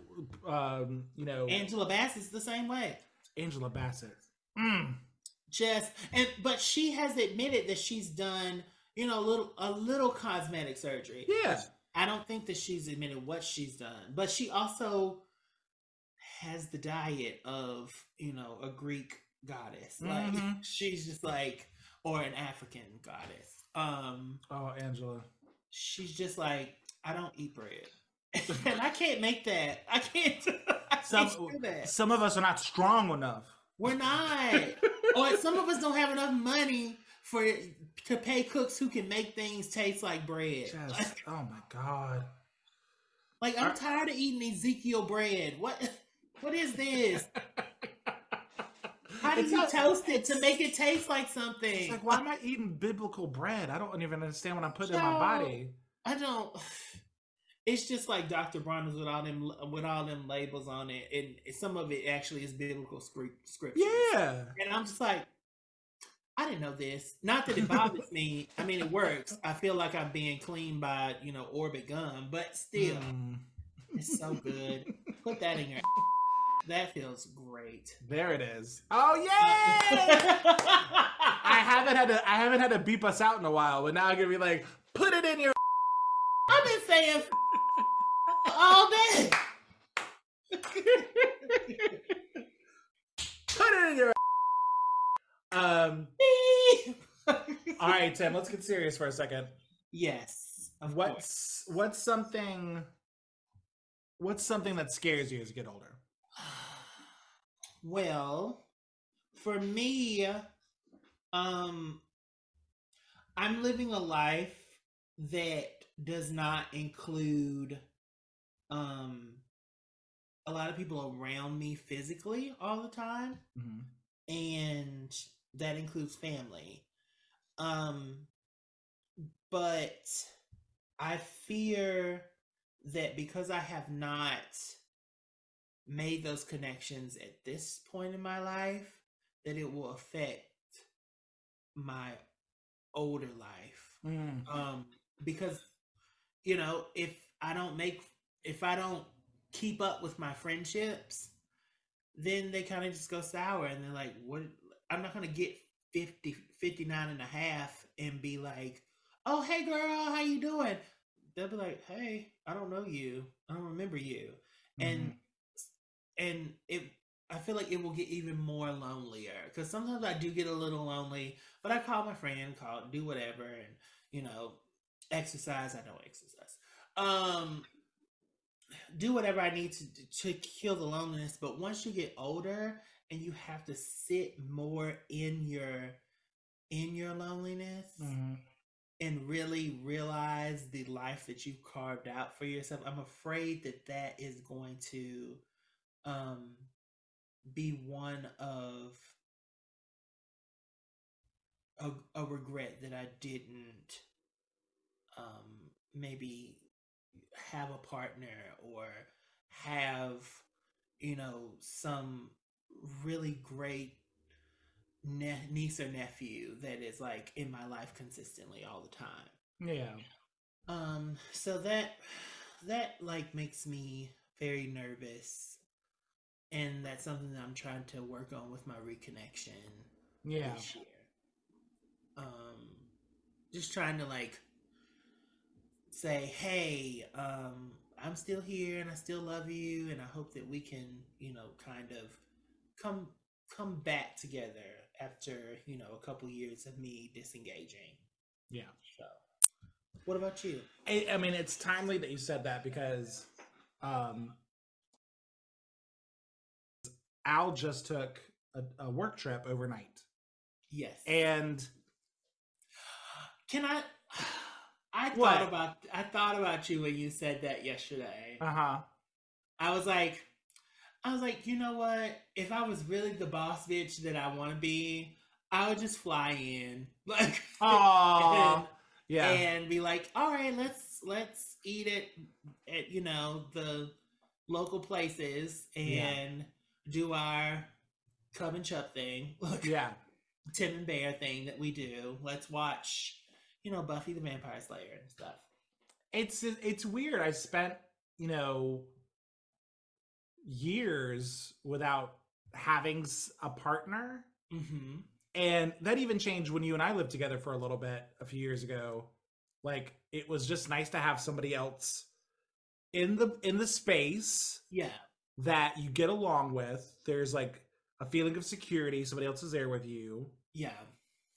um, you know, Angela Bassett's the same way. Angela Bassett. Mm. just and but she has admitted that she's done you know a little a little cosmetic surgery Yeah. i don't think that she's admitted what she's done but she also has the diet of you know a greek goddess like Mhm. she's just like or an african goddess um Oh, Angela. she's just like i don't eat bread [LAUGHS] and i can't make that i can't, [LAUGHS] I Some can't do that some of us are not strong enough. we're not [LAUGHS] or some of us don't have enough money for to pay cooks who can make things taste like bread. Just, oh my god. like, I'm tired of eating Ezekiel bread. What what is this? How do It's you not- toast it to make it taste like something? It's like, why am I eating biblical bread? I don't even understand what I'm putting in my body. I don't. [SIGHS] it's just like Dr. Bronner's with all them with all them labels on it, and some of it actually is biblical script scriptures. Yeah, and I'm just like, I didn't know this. Not that it bothers me. I mean, it works. I feel like I'm being cleaned by you know Orbit gum, but still, mm. it's so good. Put that in your. [LAUGHS] That feels great. There it is. Oh yeah! [LAUGHS] I haven't had to I haven't had to beep us out in a while, but now I'm gonna be like, put it in your. I've been saying all day. put it in your. Um. all right, Tim. Let's get serious for a second. Yes. what's course. what's something? What's something that scares you as you get older? Well, for me, um, I'm living a life that does not include um a lot of people around me physically all the time. Mm-hmm. And that includes family. Um but I fear that because I have not made those connections at this point in my life that it will affect my older life mm. um because you know if i don't make if i don't keep up with my friendships then they kind of just go sour and they're like what i'm not gonna get 50 59 and a half and be like oh hey girl how you doing they'll be like hey i don't know you. I don't remember you. Mm. and and it I feel like it will get even more lonelier because sometimes I do get a little lonely, but I call my friend, call do whatever, and you know, exercise. I don't exercise. Um, do whatever I need to to kill the loneliness. But once you get older and you have to sit more in your in your loneliness mm-hmm. and really realize the life that you've carved out for yourself, I'm afraid that that is going to um, be one of a, a regret that I didn't um, maybe have a partner or have you know some really great ne- niece or nephew that is like in my life consistently all the time yeah um so that that like makes me very nervous and that's something that I'm trying to work on with my reconnection. Yeah. This year. Um, just trying to like say, hey, um, I'm still here and I still love you, and I hope that we can, you know, kind of come come back together after you know a couple years of me disengaging. Yeah. So, what about you? I, I mean, it's timely that you said that because um, Al just took a, a work trip overnight. Yes. And can I I thought what? about I thought about you when you said that yesterday. Uh-huh. I was like I was like, you know what? If I was really the boss bitch that I want to be, I would just fly in. [LAUGHS] Like and, [LAUGHS] yeah. And be like, all right, let's let's eat it at, you know, the local places and yeah do our Cub and Chub thing. [LAUGHS] Yeah, Tim and Bear thing that we do. Let's watch, you know, Buffy the Vampire Slayer and stuff. It's it's weird. I spent you know years without having a partner, mm-hmm. and that even changed when you and I lived together for a little bit a few years ago. Like it was just nice to have somebody else in the in the space. Yeah that you get along with. There's like a feeling of security. Somebody else is there with you. Yeah.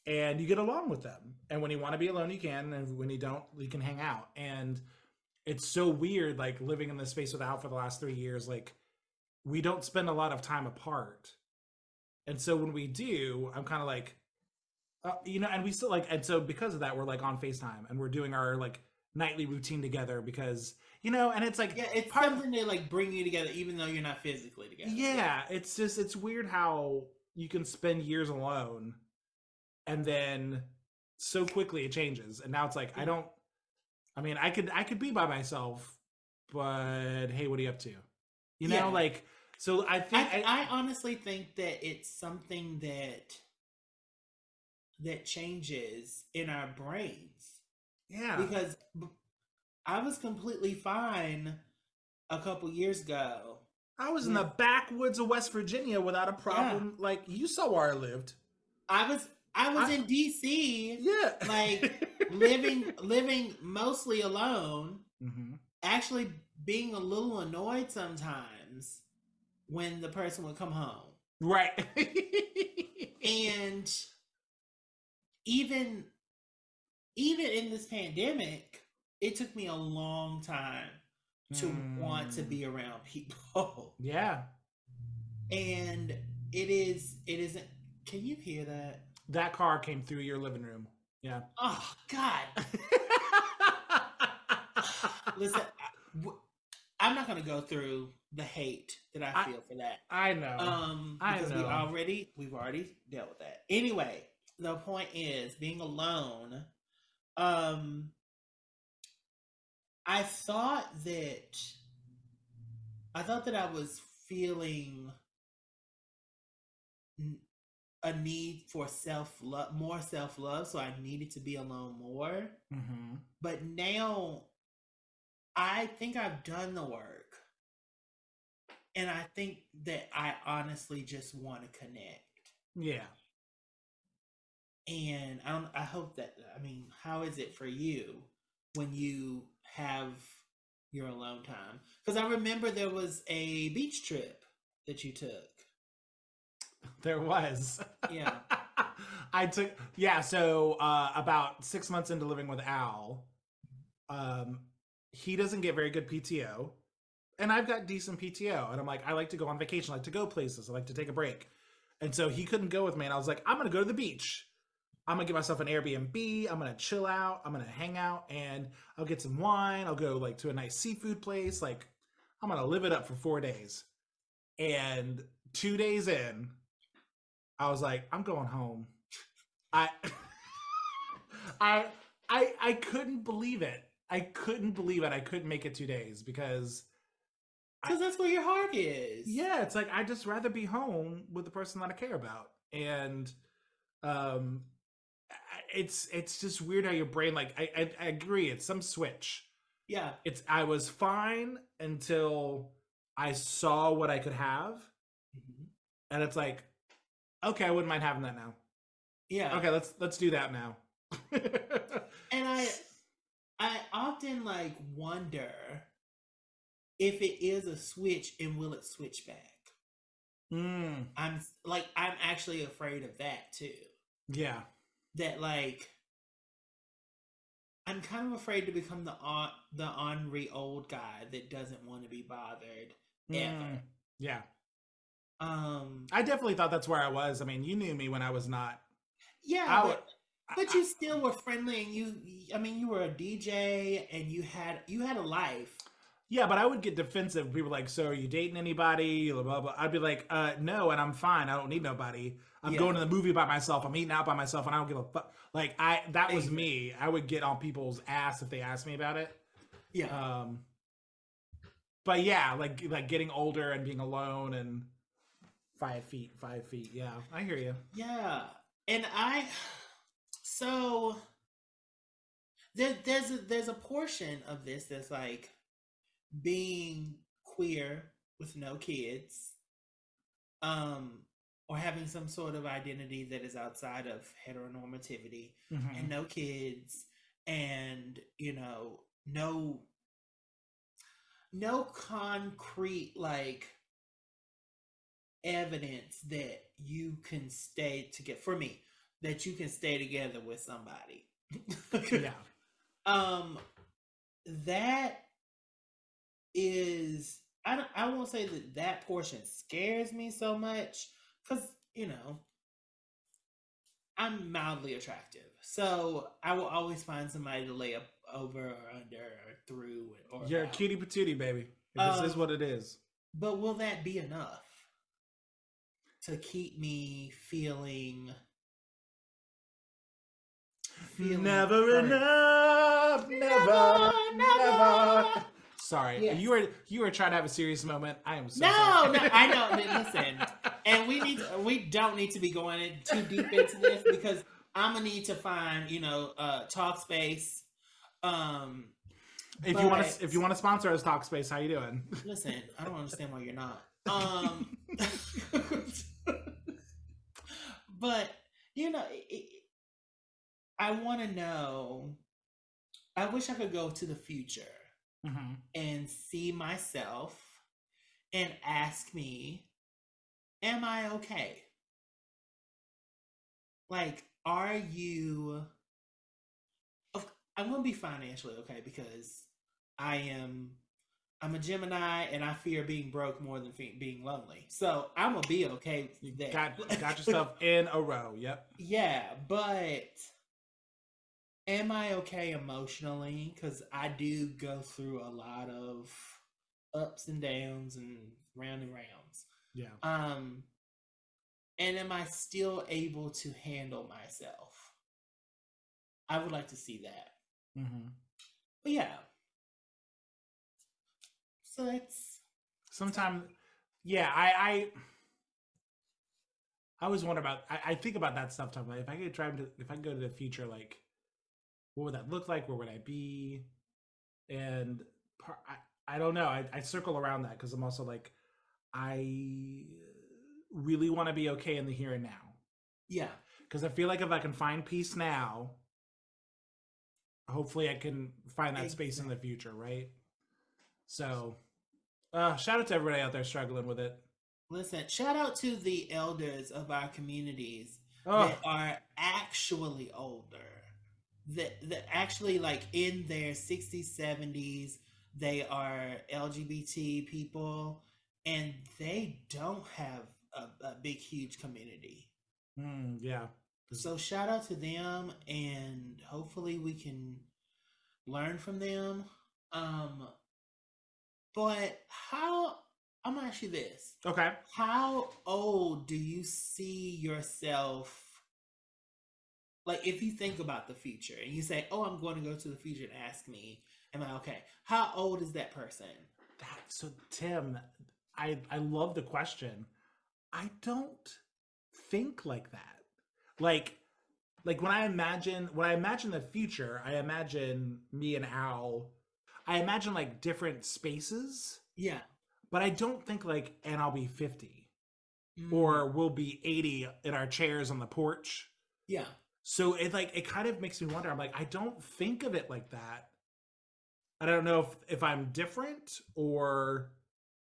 And you get along with them. And when you want to be alone, you can. And when you don't, you can hang out. And it's so weird, like living in this space with Al for the last three years. Like, we don't spend a lot of time apart. And so when we do, I'm kind of like, uh, you know, and we still like, and so because of that, we're like on FaceTime and we're doing our like nightly routine together because you know, and it's like yeah, it's part something of, to like bring you together, even though you're not physically together. Yeah, it's just it's weird how you can spend years alone, and then so quickly it changes, and now it's like I mm. don't. I mean, I could I could be by myself but hey, what are you up to? You know, Yeah. like so. I think I, I honestly think that it's something that that changes in our brains yeah, because i was completely fine a couple years ago. I was in the backwoods of West Virginia without a problem. Like you saw where I lived. I was I was I- in DC Yeah, Like, [LAUGHS] living living mostly alone, hmm actually being a little annoyed sometimes when the person would come home. right. And even even in this pandemic, it took me a long time to want to Mm. be around people. yeah, And it is it isn't can you hear that? That car came through your living room. Yeah. Oh God. [LAUGHS] Listen, I'm not going to go through the hate that I I- feel for that. I know. Um, I because we already we've already dealt with that. Anyway, the point is being alone. Um, I thought that I thought that I was feeling a need for self love, more self love, so I needed to be alone more hmm but now I think I've done the work. And I think that I honestly just want to connect. Yeah. And I don't I hope that I mean, how is it for you when you have your alone time? Cuz I remember there was a beach trip that you took. [LAUGHS] There was. Yeah. [LAUGHS] I took yeah, so uh about 6 months into living with Al, um he doesn't get very good PTO. And I've got decent PTO and I'm like I like to go on vacation, I like to go places, I like to take a break. And so he couldn't go with me and I was like I'm going to go to the beach. I'm going to get myself an Airbnb, I'm going to chill out, I'm going to hang out and I'll get some wine, I'll go like to a nice seafood place, like I'm going to live it up for 4 days. And 2 days in, I was like, I'm going home. I [LAUGHS] I I I couldn't believe it. I couldn't believe it. I couldn't make it 2 days because Cuz that's where your heart is. yeah, it's like I just rather be home with the person that I care about. And um it's it's just weird how your brain like I I, I agree it's some switch. Yeah. It's I was fine until I saw what I could have Mhm. and it's like okay, I wouldn't mind having that now. Yeah. Okay, let's let's do that now. And I [LAUGHS] I often like wonder if it is a switch and will it switch back. mm, I'm like I'm actually afraid of that too. yeah. That like I'm kind of afraid to become the on the ornery old guy that doesn't want to be bothered ever. Mm, yeah. Um I definitely thought that's where I was. I mean, you knew me when I was not. yeah, I but, would- but you still were friendly and you I mean you were a DJ and you had you had a life. Yeah, but I would get defensive. People like, so are you dating anybody? Blah, blah, blah. I'd be like, uh, no, and I'm fine. I don't need nobody. I'm Yeah. going to the movie by myself. I'm eating out by myself, and I don't give a fuck. Like I, that was me. I would get on people's ass if they asked me about it. Yeah. Um, but yeah, like like getting older and being alone and five feet, five feet. Yeah, I hear you. Yeah, and I so there, there's a, there's a portion of this that's like being queer with no kids, um, or having some sort of identity that is outside of heteronormativity Mhm. and no kids, and you know no no concrete like evidence that you can stay together for me that you can stay together with somebody. [LAUGHS] Yeah, um that is i don't i won't say that that portion scares me so much because you know i'm mildly attractive. So i will always find somebody to lay up over or under or through or you're a cutie patootie, baby. This is Um, what it is. But will that be enough to keep me feeling? feeling Never hurt? enough, never, Never, never. Sorry, Yes. you were you were trying to have a serious moment. I am so no, sorry. no, I know. but Listen, and we need we don't need to be going too deep into this because I'm gonna need to find you know uh Talkspace. Um, if you want to, if you want to sponsor us, Talkspace, how you doing? listen, I don't understand why you're not. [LAUGHS] Um, [LAUGHS] but you know, it, it- I want to know. I wish I could go to the future hmm and see myself and ask me, Am I okay? Like, are you. I'm going to be financially okay because I am. I'm a Gemini and I fear being broke more than fe- being lonely. So I'm to be okay You there. got got yourself [LAUGHS] in a row. Yep. Yeah, but am I okay emotionally? Because I do go through a lot of ups and downs and round and rounds. Yeah. Um, and am I still able to handle myself? I would like to see that. hmm But yeah. So that's Sometimes, yeah, I I I always wonder about. I, I think about that stuff. Time like if I could drive to, if I could go to the future, like what would that look like? Where would I be? And par- I I don't know. I, I circle around that because I'm also like I really want to be okay in the here and now yeah. because I feel like if I can find peace now, hopefully I can find that space in the future, right? So, uh, shout out to everybody out there struggling with it. Listen, shout out to the elders of our communities Oh, that are actually older that that actually like in their 60s 70s they are lgbt people and they don't have a, a big huge community mm, yeah. so shout out to them and hopefully we can learn from them um but how i'm gonna ask you this Okay. how old do you see yourself like if you think about the future and you say oh i'm going to go to the future and ask me am i okay how old is that person That so Tim, I I love the question. I don't think like that. Like like when I imagine when I imagine the future, I imagine me and Al. I imagine like different spaces, yeah but I don't think like and I'll be 50 Mm, or we'll be 80 in our chairs on the porch. yeah So it like it kind of makes me wonder. I'm like, I don't think of it like that. I don't know if if I'm different or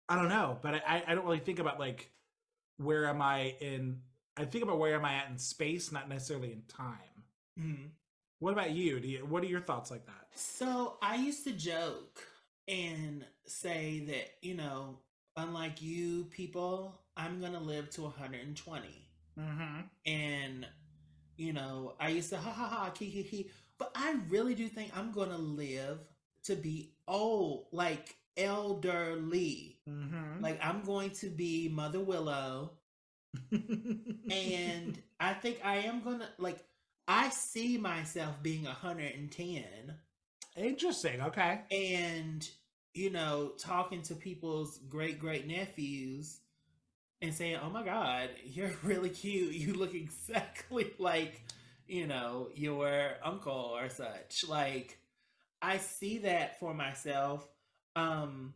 I don't know, but I I don't really think about like where am I in. I think about where am I at in space, not necessarily in time. Mhm. What about you? Do you what are your thoughts like that? so i used to joke and say that you know unlike you people i'm gonna live to 120 Mm-hmm. and you know i used to ha ha ha key key key but i really do think i'm gonna live to be old like elderly Mm-hmm. like i'm going to be mother willow [LAUGHS] and i think i am gonna like i see myself being 110 interesting. Okay. and you know talking to people's great great nephews and saying oh my god [LAUGHS] you're really cute you look exactly [LAUGHS] like you know your uncle or such like i see that for myself um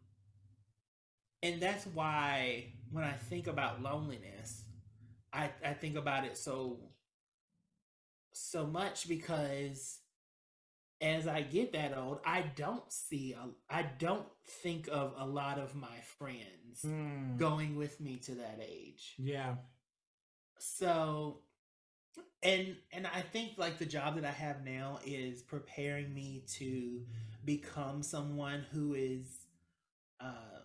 and that's why when i think about loneliness i i think about it so so much because as I get that old, I don't see, a, I don't think of a lot of my friends Mm, going with me to that age. yeah. So, and and I think like the job that I have now is preparing me to become someone who is uh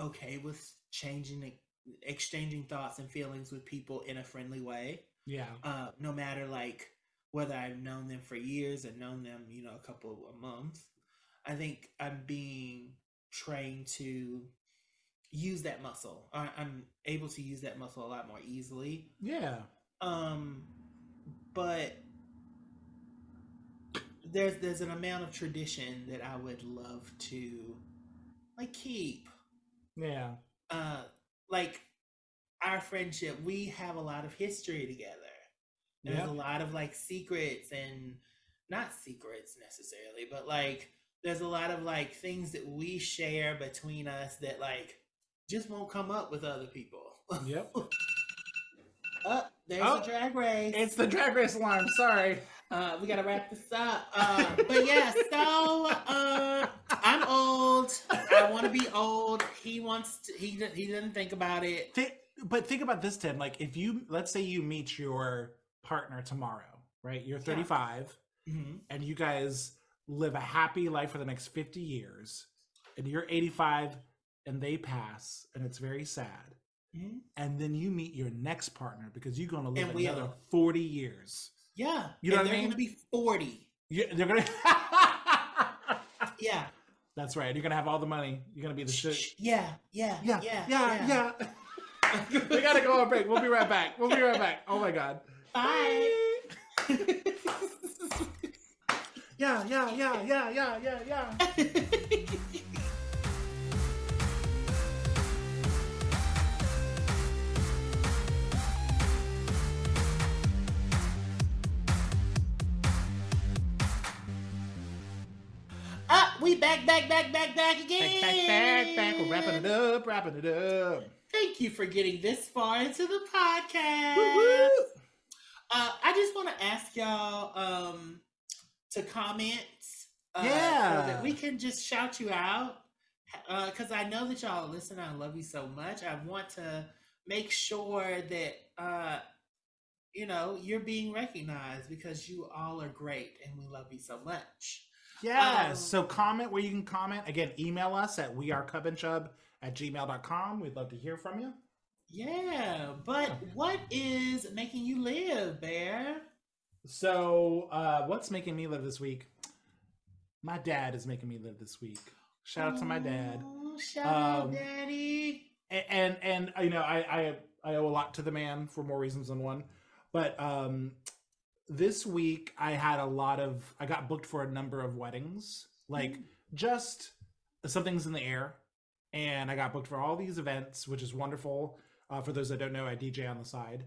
okay with changing, exchanging thoughts and feelings with people in a friendly way. Yeah. uh, no matter like whether I've known them for years or known them, you know, a couple of months. I think I'm being trained to use that muscle. I, I'm able to use that muscle a lot more easily. Yeah. Um, but there's there's an amount of tradition that I would love to like keep. Yeah. Uh like our friendship, we have a lot of history together. There's Yeah. a lot of like secrets and not secrets necessarily, but like there's a lot of like things that we share between us that like just won't come up with other people. Yep. [LAUGHS] Oh, there's Oh, a drag race. It's the drag race alarm. Sorry. Uh, we gotta wrap this up. Uh, but yeah, so uh, I'm old. I want to be old. He wants to. He he doesn't think about it. Thi- but think about this, Tim. Like, if you let's say you meet your partner tomorrow, right? You're 35, Mhm. and you guys live a happy life for the next 50 years, and you're 85, and they pass, and it's very sad. Mhm. And then you meet your next partner because you're going to live another are. 40 years. Yeah, You know and what I they're mean? gonna be forty. You, they're gonna. [LAUGHS] Yeah, That's right. You're gonna have all the money. You're gonna be the shit. yeah, yeah, Yeah, yeah, yeah, yeah. [LAUGHS] we gotta go on break. We'll be right back. We'll be right back. Oh my god. Bye. Yeah, yeah, yeah, yeah, yeah, yeah, yeah. Ah, we back, back, back, back, back again. Back, back, back, back. We're wrapping it up, wrapping it up. Thank you for getting this far into the podcast. Uh, I just want to ask y'all um, to comment. Uh, Yeah. So that we can just shout you out. Because I know that y'all listen. I love you so much. I want to make sure that, uh, you know, you're being recognized because you all are great and we love you so much. Yes. Um, so comment where you can comment. Again, email us at wearecubandchub at gmail.com. We'd love to hear from you. Yeah. But what is making you live, Bear? So, uh, what's making me live this week? My dad is making me live this week. Shout out to my dad. Oh, shout out, Um, Daddy. A- And and you know, I I I owe a lot to the man for more reasons than one. But um this week I had a lot of I got booked for a number of weddings. Like just something's in the air. And I got booked for all these events, which is wonderful. Uh, for those that don't know, I DJ on the side.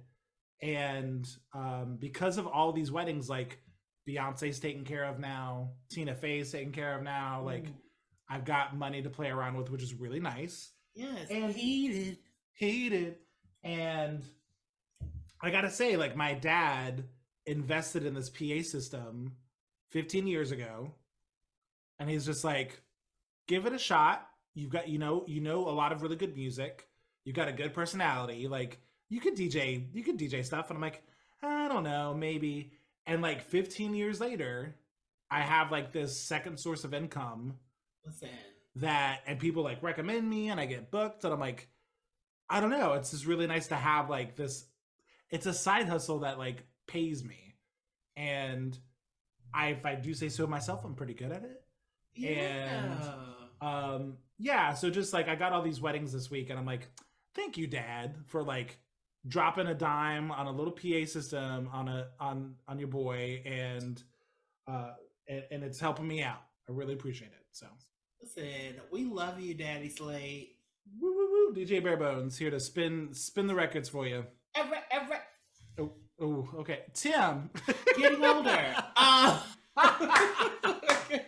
And um, because of all these weddings, like Beyonce's taken care of now, Tina Fey's taken care of now. Like Ooh. I've got money to play around with, which is really nice. Yes, And- heated. Hated. And I gotta say, like my dad invested in this PA system 15 years ago, and he's just like, give it a shot. You've got, you know, you know a lot of really good music. You've got a good personality. Like you could DJ, you could DJ stuff. And I'm like, I don't know, maybe. And like 15 years later, I have like this second source of income Listen, that and people like recommend me and I get booked and I'm like I don't know it's just really nice to have like this it's a side hustle that like pays me and I if I do say so myself I'm pretty good at it yeah. um yeah so just like I got all these weddings this week and I'm like thank you dad for like dropping a dime on a little PA system on a on on your boy and uh and, and it's helping me out I really appreciate it so Listen, we love you, Daddy Slate. Woo woo woo! DJ Barebones here to spin spin the records for you. Ever, ever Oh, oh okay. Tim, [LAUGHS] getting older. [LAUGHS] uh, [LAUGHS]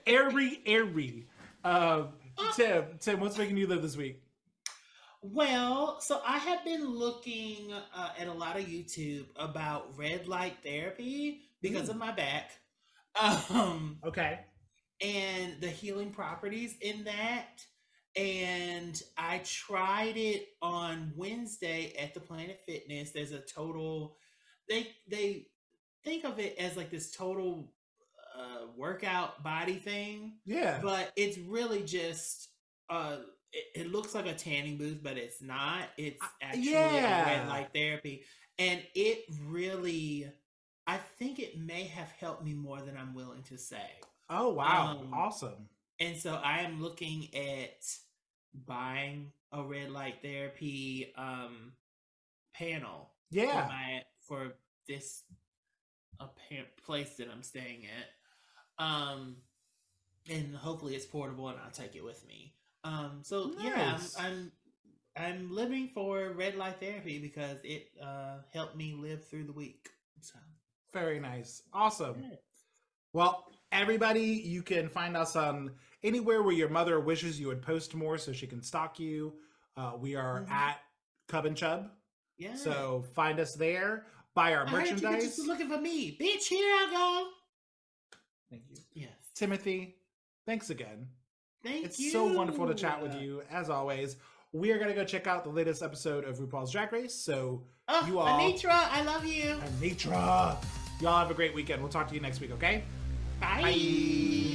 airy, airy. Uh, [LAUGHS] Tim, Tim, what's making you live this week? well, so I have been looking uh, at a lot of YouTube about red light therapy because Mm. of my back. Um, Okay. and the healing properties in that. And I tried it on Wednesday at the Planet Fitness. There's a total they they think of it as like this total uh workout body thing, Yeah. but it's really just uh it, it looks like a tanning booth, but it's not. It's actually yeah. a red light therapy. And it really I think it may have helped me more than I'm willing to say. oh wow! um, awesome. And so I am looking at buying a red light therapy um panel for Yeah. my for this apparent place that I'm staying at. Um, and hopefully it's portable and I'll take it with me. Um, so yeah, I'm, I'm I'm living for red light therapy because it uh helped me live through the week. So Very nice. Awesome. Well, everybody, you can find us on anywhere where your mother wishes you would post more so she can stalk you. Uh, we are Mhm. at Cub and Chub. yeah. So find us there. Buy our I heard you merchandise. looking for me, bitch. Here I go. Thank you. Yes. Timothy, thanks again. Thank it's you. It's so wonderful to chat with you, as always. We are going to go check out the latest episode of RuPaul's Drag Race. So, Oh, You all- Anitra, I love you. Anitra, y'all have a great weekend. We'll talk to you next week, okay? Bye. Bye.